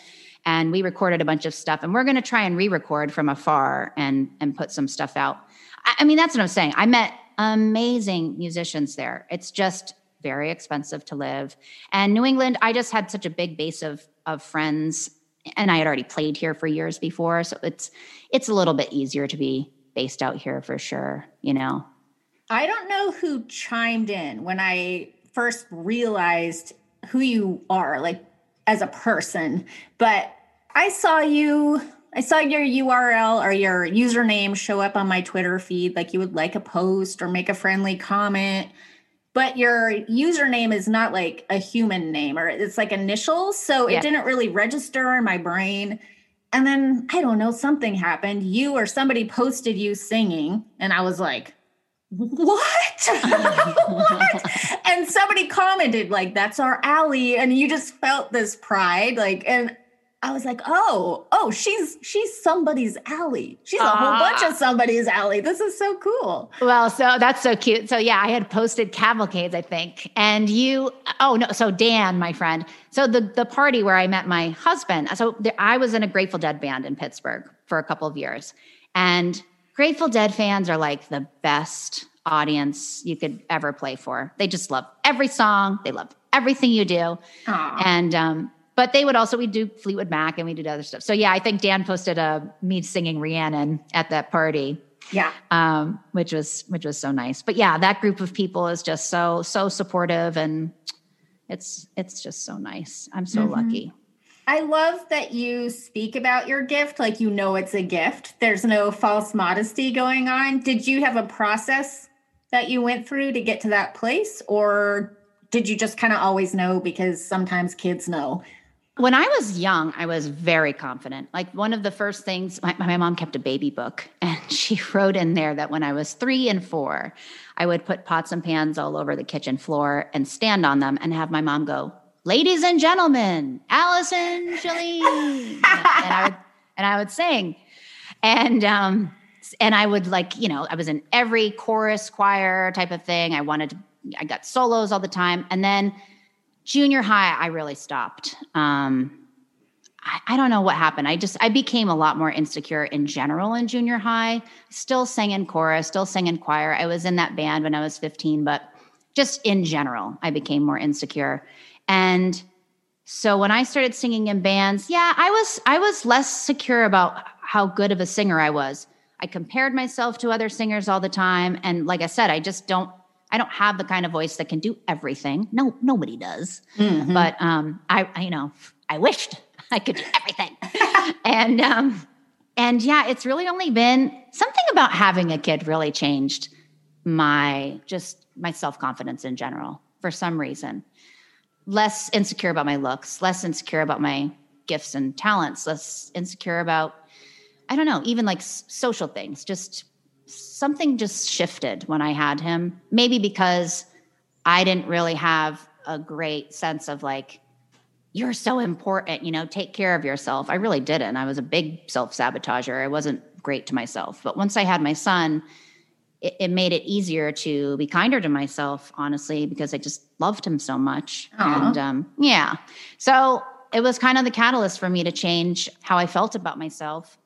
And we recorded a bunch of stuff. And we're going to try and re-record from afar and and put some stuff out. I, I mean, that's what I'm saying. I met amazing musicians there. It's just very expensive to live. And New England, I just had such a big base of of friends and I had already played here for years before, so it's it's a little bit easier to be based out here for sure, you know. I don't know who chimed in when I first realized who you are, like as a person, but I saw you. I saw your URL or your username show up on my Twitter feed, like you would like a post or make a friendly comment. But your username is not like a human name or it's like initials. So yeah. it didn't really register in my brain. And then I don't know, something happened. You or somebody posted you singing. And I was like, what? what? And somebody commented, like, that's our Ali. And you just felt this pride. Like, and I was like, oh, oh, she's she's somebody's Ali. She's a uh, whole bunch of somebody's Ali. This is so cool. Well, so that's so cute. So yeah, I had posted cavalcades, I think. And you, oh no, so Dan, my friend. So the the party where I met my husband. So there, I was in a Grateful Dead band in Pittsburgh for a couple of years, and Grateful Dead fans are like the best audience you could ever play for. They just love every song. They love everything you do. Aww. And um, but they would also we do Fleetwood Mac and we did other stuff. So yeah, I think Dan posted a me singing Rhiannon at that party. Yeah. Um, which was which was so nice. But yeah, that group of people is just so so supportive and It's it's just so nice. I'm so lucky. I love that you speak about your gift like you know it's a gift. There's no false modesty going on. Did you have a process that you went through to get to that place or did you just kind of always know because sometimes kids know? When I was young, I was very confident. Like one of the first things, my, my mom kept a baby book, and she wrote in there that when I was three and four, I would put pots and pans all over the kitchen floor and stand on them and have my mom go, "Ladies and gentlemen, Allison Shalene," and I would and I would sing, and um, and I would like you know I was in every chorus choir type of thing. I wanted to, I got solos all the time, and then junior high, I really stopped. Um, I, I don't know what happened. I just I became a lot more insecure in general in junior high. Still sang in chorus, still sang in choir. I was in that band when I was 15, but just in general, I became more insecure. And so when I started singing in bands, yeah, I was I was less secure about how good of a singer I was. I compared myself to other singers all the time and like I said, I just don't I don't have the kind of voice that can do everything. No, nobody does. But um, I, I, you know, I wished I could do everything. and um, and yeah, it's really only been something about having a kid really changed my just my self confidence in general for some reason. Less insecure about my looks, less insecure about my gifts and talents, less insecure about I don't know, even like s- social things. Just something just shifted when I had him. Maybe because I didn't really have a great sense of like, you're so important, you know, take care of yourself. I really didn't. I was a big self sabotager. I wasn't great to myself. But once I had my son, it, it made it easier to be kinder to myself, honestly, because I just loved him so much. Aw. And um, yeah. So it was kind of the catalyst for me to change how I felt about myself.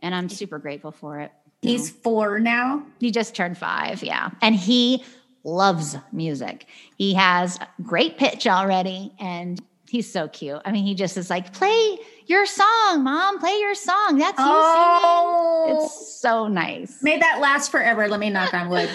And I'm super grateful for it. He's four now. He just turned five, yeah. And he loves music. He has great pitch already, and he's so cute. I mean, he just is like, play your song, mom, play your song. That's you Oh. singing. It's oh. so nice. May that last forever. Let me knock on wood.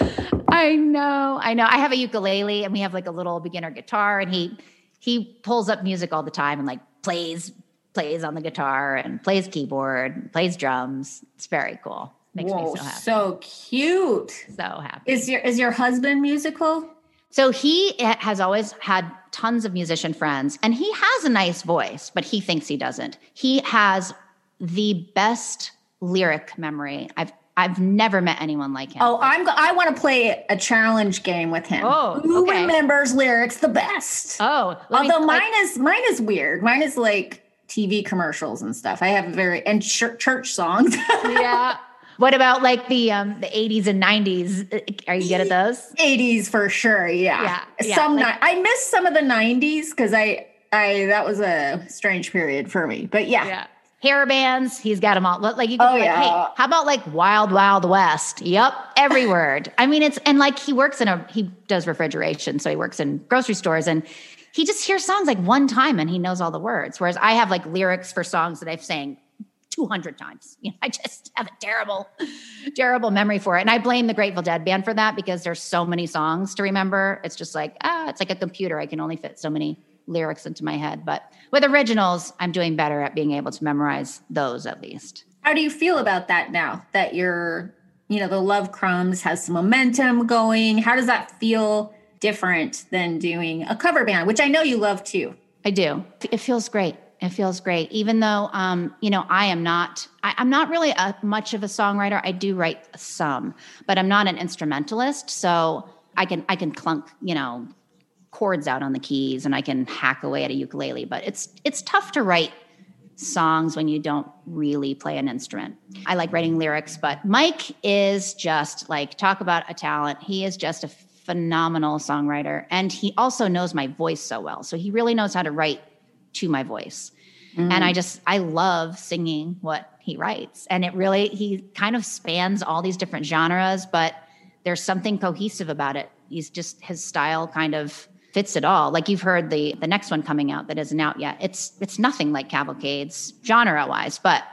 I know, I know. I have a ukulele, and we have like a little beginner guitar, and he he pulls up music all the time and like plays plays on the guitar and plays keyboard, plays drums. It's very cool. Makes Whoa, me so happy. so cute. so happy. Is your is your husband musical? So he has always had tons of musician friends and he has a nice voice, but he thinks he doesn't. He has the best lyric memory. I've I've never met anyone like him. Oh, I'm I want to play a challenge game with him. Oh, who okay. remembers lyrics the best? Oh, let me- Although like- mine is mine is weird. Mine is like TV commercials and stuff. I have very and chur- church songs. yeah. What about like the um the 80s and 90s? Are you good at those? 80s for sure. Yeah. Yeah, yeah, Some like- ni- I miss some of the 90s because I I that was a strange period for me. But yeah. Hair bands, he's got them all. Like you can Oh, like, yeah. hey, how about like Wild Wild West? Yep, every word. I mean, it's and like he works in a he does refrigeration, so he works in grocery stores, and he just hears songs like one time and he knows all the words. Whereas I have like lyrics for songs that I've sang 200 times. You know, I just have a terrible, terrible memory for it. And I blame the Grateful Dead band for that because there's so many songs to remember. It's just like, ah, it's like a computer. I can only fit so many lyrics into my head. But with originals, I'm doing better at being able to memorize those at least. How do you feel about that now that you're, you know, the Love Crumbs has some momentum going? How does that feel different than doing a cover band, which I know you love too? I do. It feels great. It feels great. Even though, um, you know, I am not, I, I'm not really a, much of a songwriter. I do write some, but I'm not an instrumentalist. So I can, I can clunk, you know, chords out on the keys and I can hack away at a ukulele, but it's, it's tough to write songs when you don't really play an instrument. I like writing lyrics, but Mike is just like, talk about a talent. He is just a phenomenal songwriter. And he also knows my voice so well. So he really knows how to write to my voice. Mm. And I just, I love singing what he writes. And it really, he kind of spans all these different genres, but there's something cohesive about it. He's just, his style kind of fits it all. Like you've heard the the next one coming out that isn't out yet. It's it's nothing like Cavalcade's genre wise, but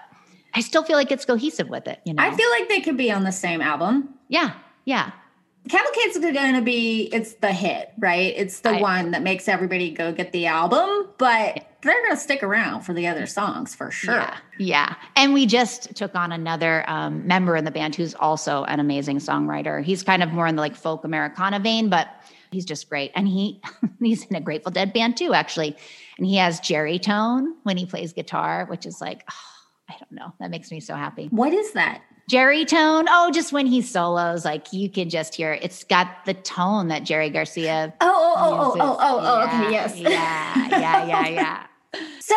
I still feel like it's cohesive with it. You know? I feel like they could be on the same album. yeah, yeah. Cavalcade's going to be it's the hit, right? It's the I- one that makes everybody go get the album, but they're going to stick around for the other songs for sure. Yeah, yeah. And we just took on another um, member in the band who's also an amazing songwriter. He's kind of more in the like folk Americana vein, but he's just great. And he he's in a Grateful Dead band too, actually. And he has Jerry tone when he plays guitar, which is like, I don't know, that makes me so happy. What is that? Jerry tone, oh, just when he solos, like you can just hear it. it's got the tone that Jerry Garcia. Oh, oh, oh, oh, oh, oh, oh, okay, yes. Yeah, yeah, yeah, yeah. So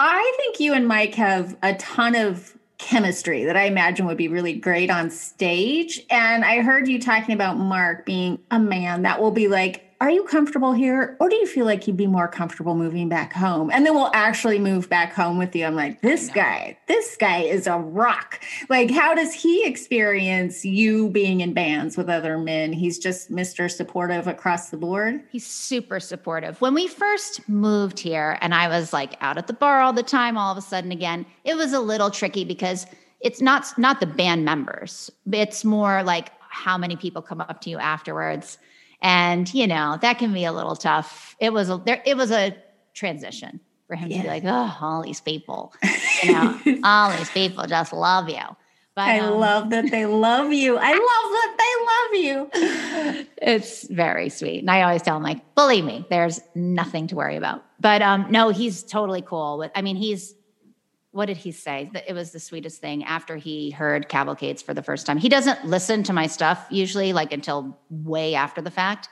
I think you and Mike have a ton of chemistry that I imagine would be really great on stage. And I heard you talking about Mark being a man that will be like, are you comfortable here? Or do you feel like you'd be more comfortable moving back home? And then we'll actually move back home with you. I'm like, this guy, this guy is a rock. Like, how does he experience you being in bands with other men? He's just Mr. Supportive across the board. He's super supportive. When we first moved here and I was like out at the bar all the time, all of a sudden again, it was a little tricky because it's not not the band members. It's more like how many people come up to you afterwards. And you know, that can be a little tough. It was a there it was a transition for him to be like, oh, all these people. You know, all these people just love you. But I um, love that they love you. I love that they love you. It's very sweet. And I always tell him, like, believe me, there's nothing to worry about. But um, no, he's totally cool with I mean, he's what did he say? That It was the sweetest thing after he heard Cavalcades for the first time. He doesn't listen to my stuff usually, like until way after the fact.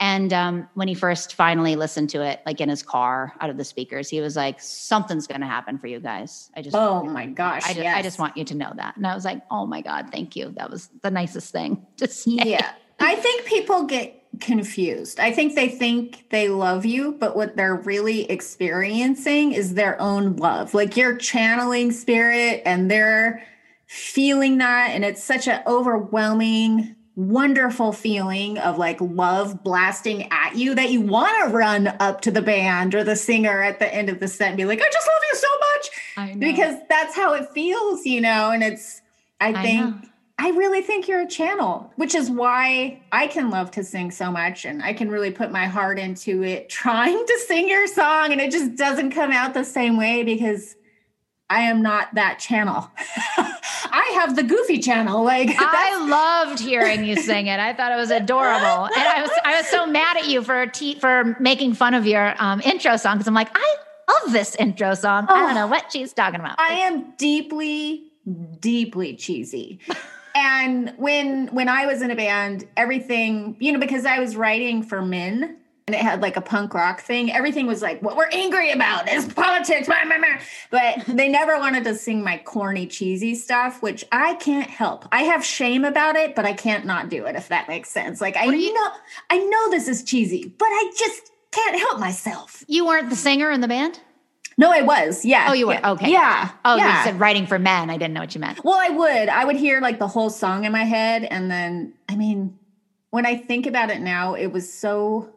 And um, when he first finally listened to it, like in his car out of the speakers, he was like, "Something's going to happen for you guys." I just, Oh my gosh. I just, yes. I just want you to know that. And I was like, "Oh my god, thank you. That was the nicest thing to say." Yeah. I think people get confused. I think they think they love you, but what they're really experiencing is their own love. Like you're channeling spirit and they're feeling that. And it's such an overwhelming, wonderful feeling of like love blasting at you that you want to run up to the band or the singer at the end of the set and be like, I just love you so much. Because that's how it feels, you know? And it's, I I think. know. I really think you're a channel, which is why I can love to sing so much and I can really put my heart into it trying to sing your song and it just doesn't come out the same way because I am not that channel. I have the goofy channel like I loved hearing you sing it. I thought it was adorable, and I was I was so mad at you for te- for making fun of your um, intro song because I'm like I love this intro song. I don't know what she's talking about. I am deeply deeply cheesy. And when when I was in a band, everything, you know, because I was writing for men and it had like a punk rock thing, everything was like what we're angry about is politics. blah, blah, blah. But they never wanted to sing my corny cheesy stuff, which I can't help. I have shame about it, but I can't not do it if that makes sense. Like I you- know I know this is cheesy, but I just can't help myself. you weren't the singer in the band. No, I was. Yeah. Oh, you were Yeah. okay. Yeah. Oh, yeah. you said writing for men. I didn't know what you meant. Well, I would. I would hear like the whole song in my head. And then, I mean, when I think about it now, it was so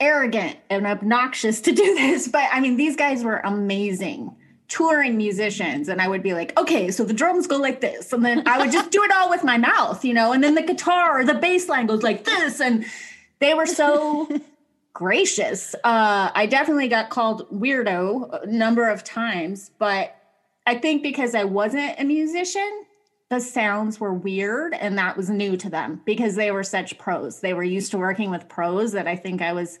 arrogant and obnoxious to do this. But I mean, these guys were amazing touring musicians. And I would be like, okay, so the drums go like this. And then I would just do it all with my mouth, you know, and then the guitar or the bass line goes like this. And they were so gracious. Uh, I definitely got called weirdo a number of times, but I think because I wasn't a musician, the sounds were weird and that was new to them because they were such pros. They were used to working with pros that I think I was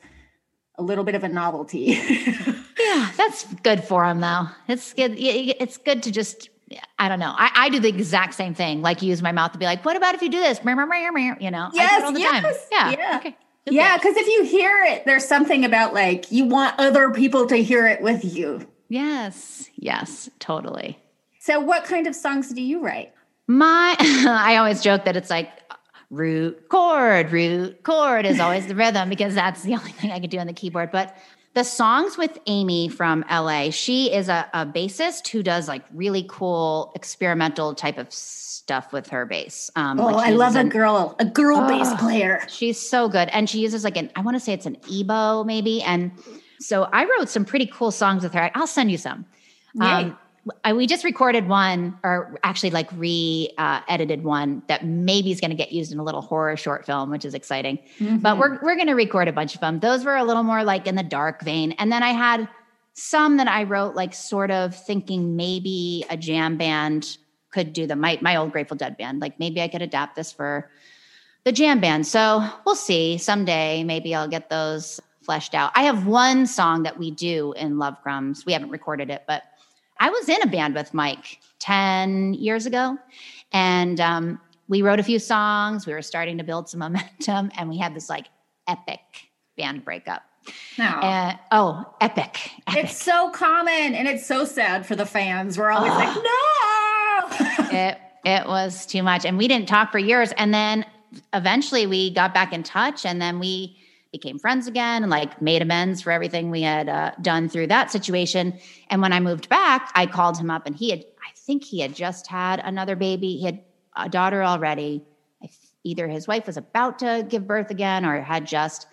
a little bit of a novelty. Yeah, that's good for them though. It's good. It's good to just. I don't know. I, I do the exact same thing. Like use my mouth to be like, "What about if you do this?" You know, I do Yes, it all the yes, time. Yeah. yeah. Okay. Who yeah, because if you hear it, there's something about like you want other people to hear it with you. Yes. Yes. Totally. So, what kind of songs do you write? My, I always joke that it's like root chord, root chord is always the rhythm because that's the only thing I could do on the keyboard. But the songs with Amy from LA, she is a, a bassist who does like really cool experimental type of stuff with her bass. Um, Oh, like I love uses a girl, a girl bass player. She's so good. And she uses like an, I want to say it's an EBow maybe. And so I wrote some pretty cool songs with her. I'll send you some. Um, I, we just recorded one, or actually like re uh, edited one that maybe is going to get used in a little horror short film, which is exciting. Mm-hmm. But we're we're going to record a bunch of them. Those were a little more like in the dark vein, and then I had some that I wrote like sort of thinking maybe a jam band could do them. My my old Grateful Dead band, like maybe I could adapt this for the jam band. So we'll see. Someday maybe I'll get those fleshed out. I have one song that we do in Love Crumbs. We haven't recorded it, but I was in a band with Mike 10 years ago. And um, we wrote a few songs. We were starting to build some momentum, and we had this like epic band breakup. No. Uh, oh, epic. epic. It's so common and it's so sad for the fans. We're always like, no. it it was too much and we didn't talk for years and then eventually we got back in touch and then we became friends again and like made amends for everything we had uh, done through that situation. And when i moved back i called him up and he had i think he had just had another baby. He had a daughter already. Either his wife was about to give birth again or had just.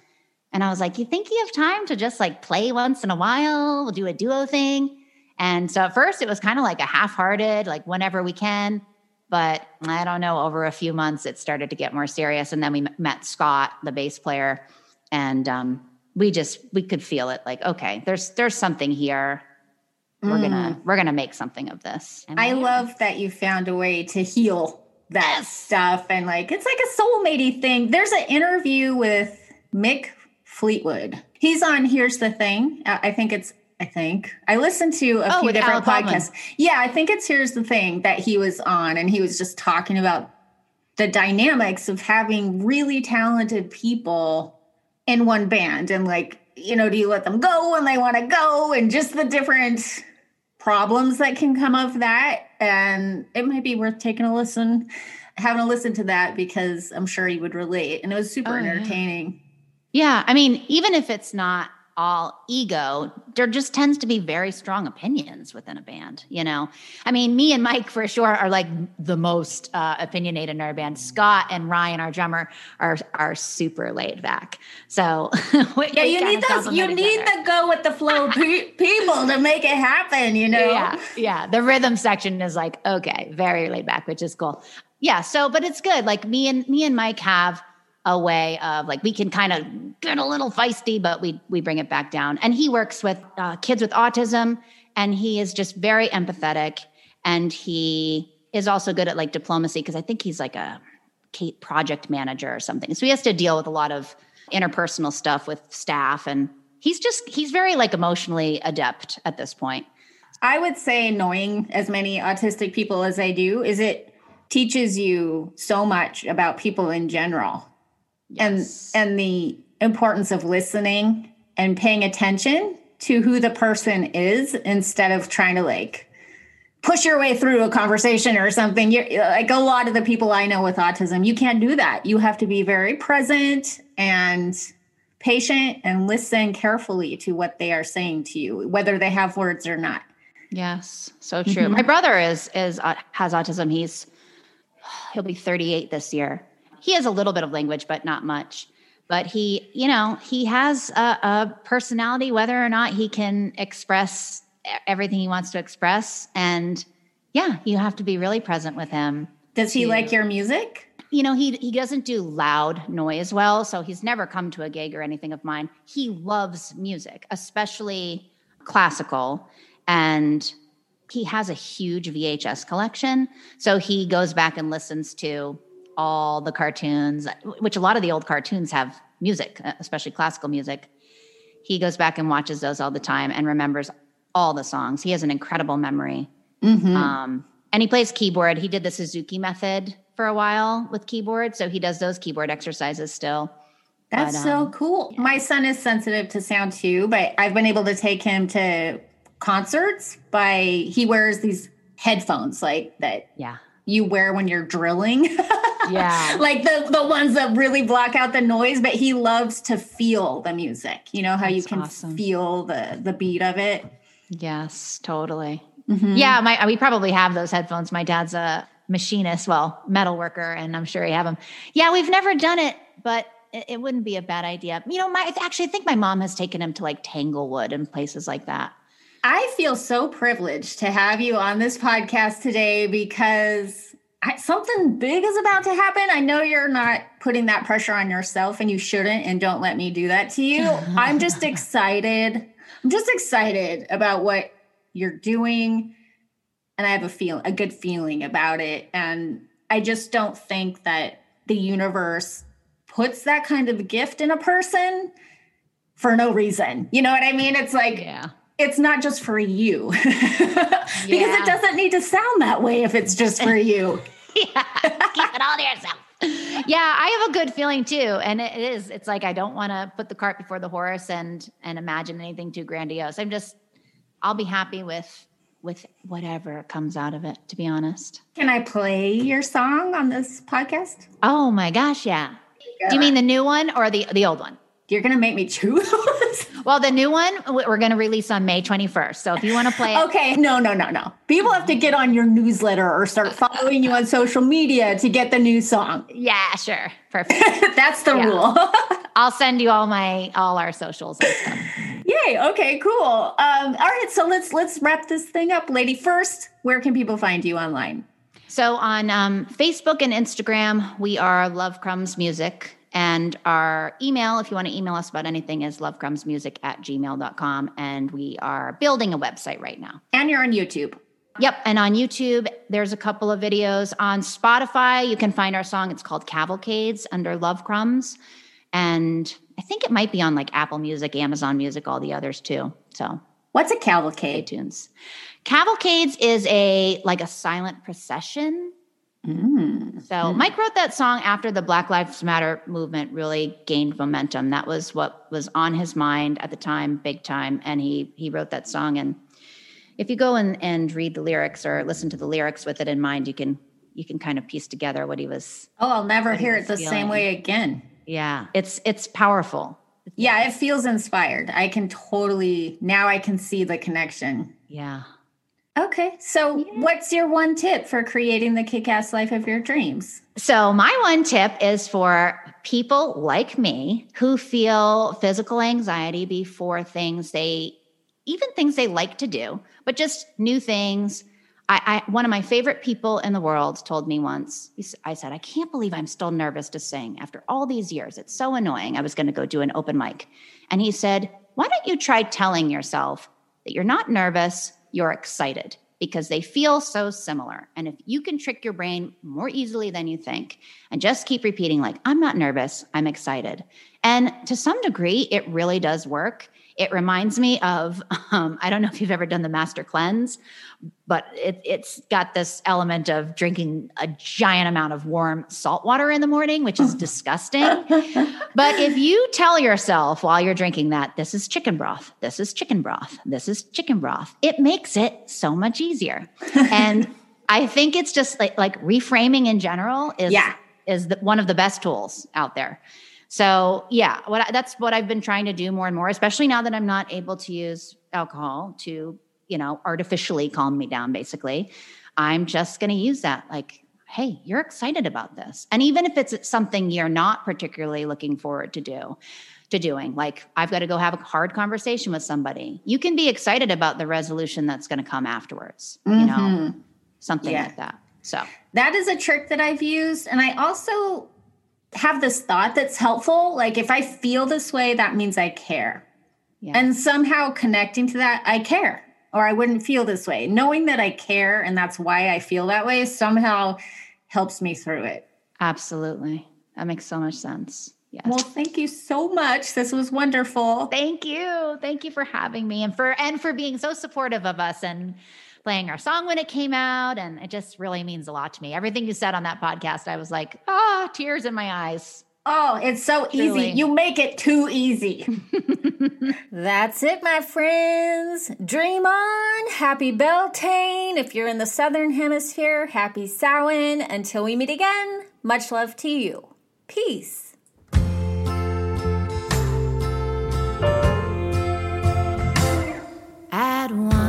And i was like you think you have time to just like play once in a while we'll do a duo thing? And so at first it was kind of like a half-hearted like whenever we can. But I don't know, over a few months, it started to get more serious. And then we met Scott, the bass player, and um, we just we could feel it. Like, okay, there's there's something here. We're gonna we're gonna make something of this. And I love that you found a way to heal that Yes. stuff and like it's like a soulmatey thing. There's an interview with Mick Fleetwood. He's on Here's the Thing. I think it's I think I listened to a Oh, few different Baldwin. podcasts. Yeah, I think it's Here's the Thing that he was on and he was just talking about the dynamics of having really talented people in one band and like you know do you let them go when they want to go? And just the different problems that can come of that. And it might be worth taking a listen having a listen to that because i'm sure you would relate. And it was super Oh, yeah. entertaining. Yeah, I mean, even if it's not all ego, there just tends to be very strong opinions within a band. You know, I mean, me and Mike for sure are like the most uh, opinionated in our band. Scott and Ryan, our drummer, are are super laid back. So yeah you need those you need the go with the flow pe- people to make it happen you know Yeah, yeah. The rhythm section is like okay, very laid back, which is cool. Yeah. So, but it's good. Like me and me and Mike have a way of like we can kind of get a little feisty, but we we bring it back down. And he works with uh, kids with autism, and he is just very empathetic, and he is also good at like diplomacy because I think he's like a Kate project manager or something. So he has to deal with a lot of interpersonal stuff with staff, and he's just he's very like emotionally adept at this point. I would say knowing as many autistic people as I do is it teaches you so much about people in general Yes. and and the importance of listening and paying attention to who the person is instead of trying to like push your way through a conversation or something you're like a lot of the people i know with autism you can't do that you have to be very present and patient and listen carefully to what they are saying to you whether they have words or not Yes, so true. My brother is is uh, has autism. He's he'll be 38 this year. He has a little bit of language, but not much. But he, you know, he has a, a personality, whether or not he can express everything he wants to express. And yeah, you have to be really present with him. does he like your music You know, he he doesn't do loud noise well, so he's never come to a gig or anything of mine. He loves music, especially classical, and he has a huge VHS collection. So he goes back and listens to all the cartoons, which a lot of the old cartoons have music, uh, especially classical music. He goes back and watches those all the time and remembers all the songs. He has an incredible memory. Um, and he plays keyboard. He did the Suzuki method for a while with keyboard. So he does those keyboard exercises still. That's But, so um, cool. My son is sensitive to sound too, but I've been able to take him to concerts by he wears these headphones like that Yeah. you wear when you're drilling. Yeah. like the the ones that really block out the noise, but he loves to feel the music. You know how you can awesome. feel the the beat of it. Yes, totally. Mm-hmm. Yeah, my we probably have those headphones. My dad's a machinist, well, metal worker, and I'm sure he have them. Yeah, we've never done it, but it, it wouldn't be a bad idea. You know, my actually, I think my mom has taken him to like Tanglewood and places like that. I feel so privileged to have you on this podcast today because I, something big is about to happen. I know you're not putting that pressure on yourself and you shouldn't, and don't let me do that to you. I'm just excited. I'm just excited about what you're doing. And I have a feel a good feeling about it. And I just don't think that the universe puts that kind of gift in a person for no reason. You know what I mean? It's like Yeah. It's not just for you because it doesn't need to sound that way if it's just for you. yeah, keep it all to yourself. Yeah, I have a good feeling too, and it is. It's like I don't want to put the cart before the horse and and imagine anything too grandiose. I'm just, I'll be happy with with whatever comes out of it. To be honest. Can I play your song on this podcast? Oh my gosh, yeah. Do you mean the new one or the the old one? You're gonna make me choose? Well, the new one we're going to release on May 21st. So if you want to play it, okay, no, no, no, no. People have to get on your newsletter or start following you on social media to get the new song. yeah, sure, perfect. That's the Yeah. rule. I'll send you all my all our socials and stuff. Yay. Okay, cool. Um, all right, so let's let's wrap this thing up. Lady first, where can people find you online? So on um, Facebook and Instagram, we are Love Crumbs Music. And our email, if you want to email us about anything, is lovecrumbsmusic at gmail.com. And we are building a website right now. And you're on YouTube. Yep. And on YouTube, there's a couple of videos. On Spotify, you can find our song. It's called Cavalcades under Love Crumbs. And I think it might be on like Apple Music, Amazon Music, all the others too. So What's a cavalcade? iTunes. Cavalcades is a like a silent procession. Mm. So Mike wrote that song after the Black Lives Matter movement really gained momentum. That was what was on his mind at the time, big time. And he he wrote that song. And if you go and, and read the lyrics or listen to the lyrics with it in mind, you can you can kind of piece together what he was. Oh, I'll never he hear it the feeling. same way again. Yeah, it's it's powerful. Yeah, it feels inspired. I can totally now I can see the connection. Yeah. Okay, so what's your one tip for creating the kick-ass life of your dreams? So, my one tip is for people like me who feel physical anxiety before things they, even things they like to do, but just new things. I, I one of my favorite people in the world told me once. I said, "I can't believe I'm still nervous to sing after all these years. It's so annoying." I was going to go do an open mic, and he said, "Why don't you try telling yourself that you're not nervous, you're excited because they feel so similar. And if you can trick your brain more easily than you think and just keep repeating, like, I'm not nervous, I'm excited. And to some degree, it really does work. It reminds me of, um, I don't know if you've ever done the master cleanse, but it, it's got this element of drinking a giant amount of warm salt water in the morning, which is disgusting. But if you tell yourself while you're drinking that, this is chicken broth, this is chicken broth, this is chicken broth, it makes it so much easier. and I think it's just like, like reframing in general is, Yeah. is the, one of the best tools out there. So yeah, what I, that's what I've been trying to do more and more, especially now that I'm not able to use alcohol to, you know, artificially calm me down. Basically, I'm just going to use that. Like, hey, you're excited about this, and even if it's something you're not particularly looking forward to do, to doing, like I've got to go have a hard conversation with somebody, you can be excited about the resolution that's going to come afterwards. You know, Mhm. something Yeah. like that. So That is a trick that I've used. And I also have this thought that's helpful. Like, if I feel this way, that means I care. yeah. And somehow connecting to that, I care, or I wouldn't feel this way. Knowing that I care and that's why I feel that way somehow helps me through it. Absolutely. That makes so much sense. Yes. Well, thank you so much. This was wonderful. Thank you. Thank you for having me and for and for being so supportive of us and playing our song when it came out and it just really means a lot to me. Everything you said on that podcast, I was like, ah, tears in my eyes. Oh, it's so Truly. easy. You make it too easy. That's it, my friends. Dream on. Happy Beltane. If you're in the Southern Hemisphere, happy Samhain. Until we meet again, much love to you. Peace. At once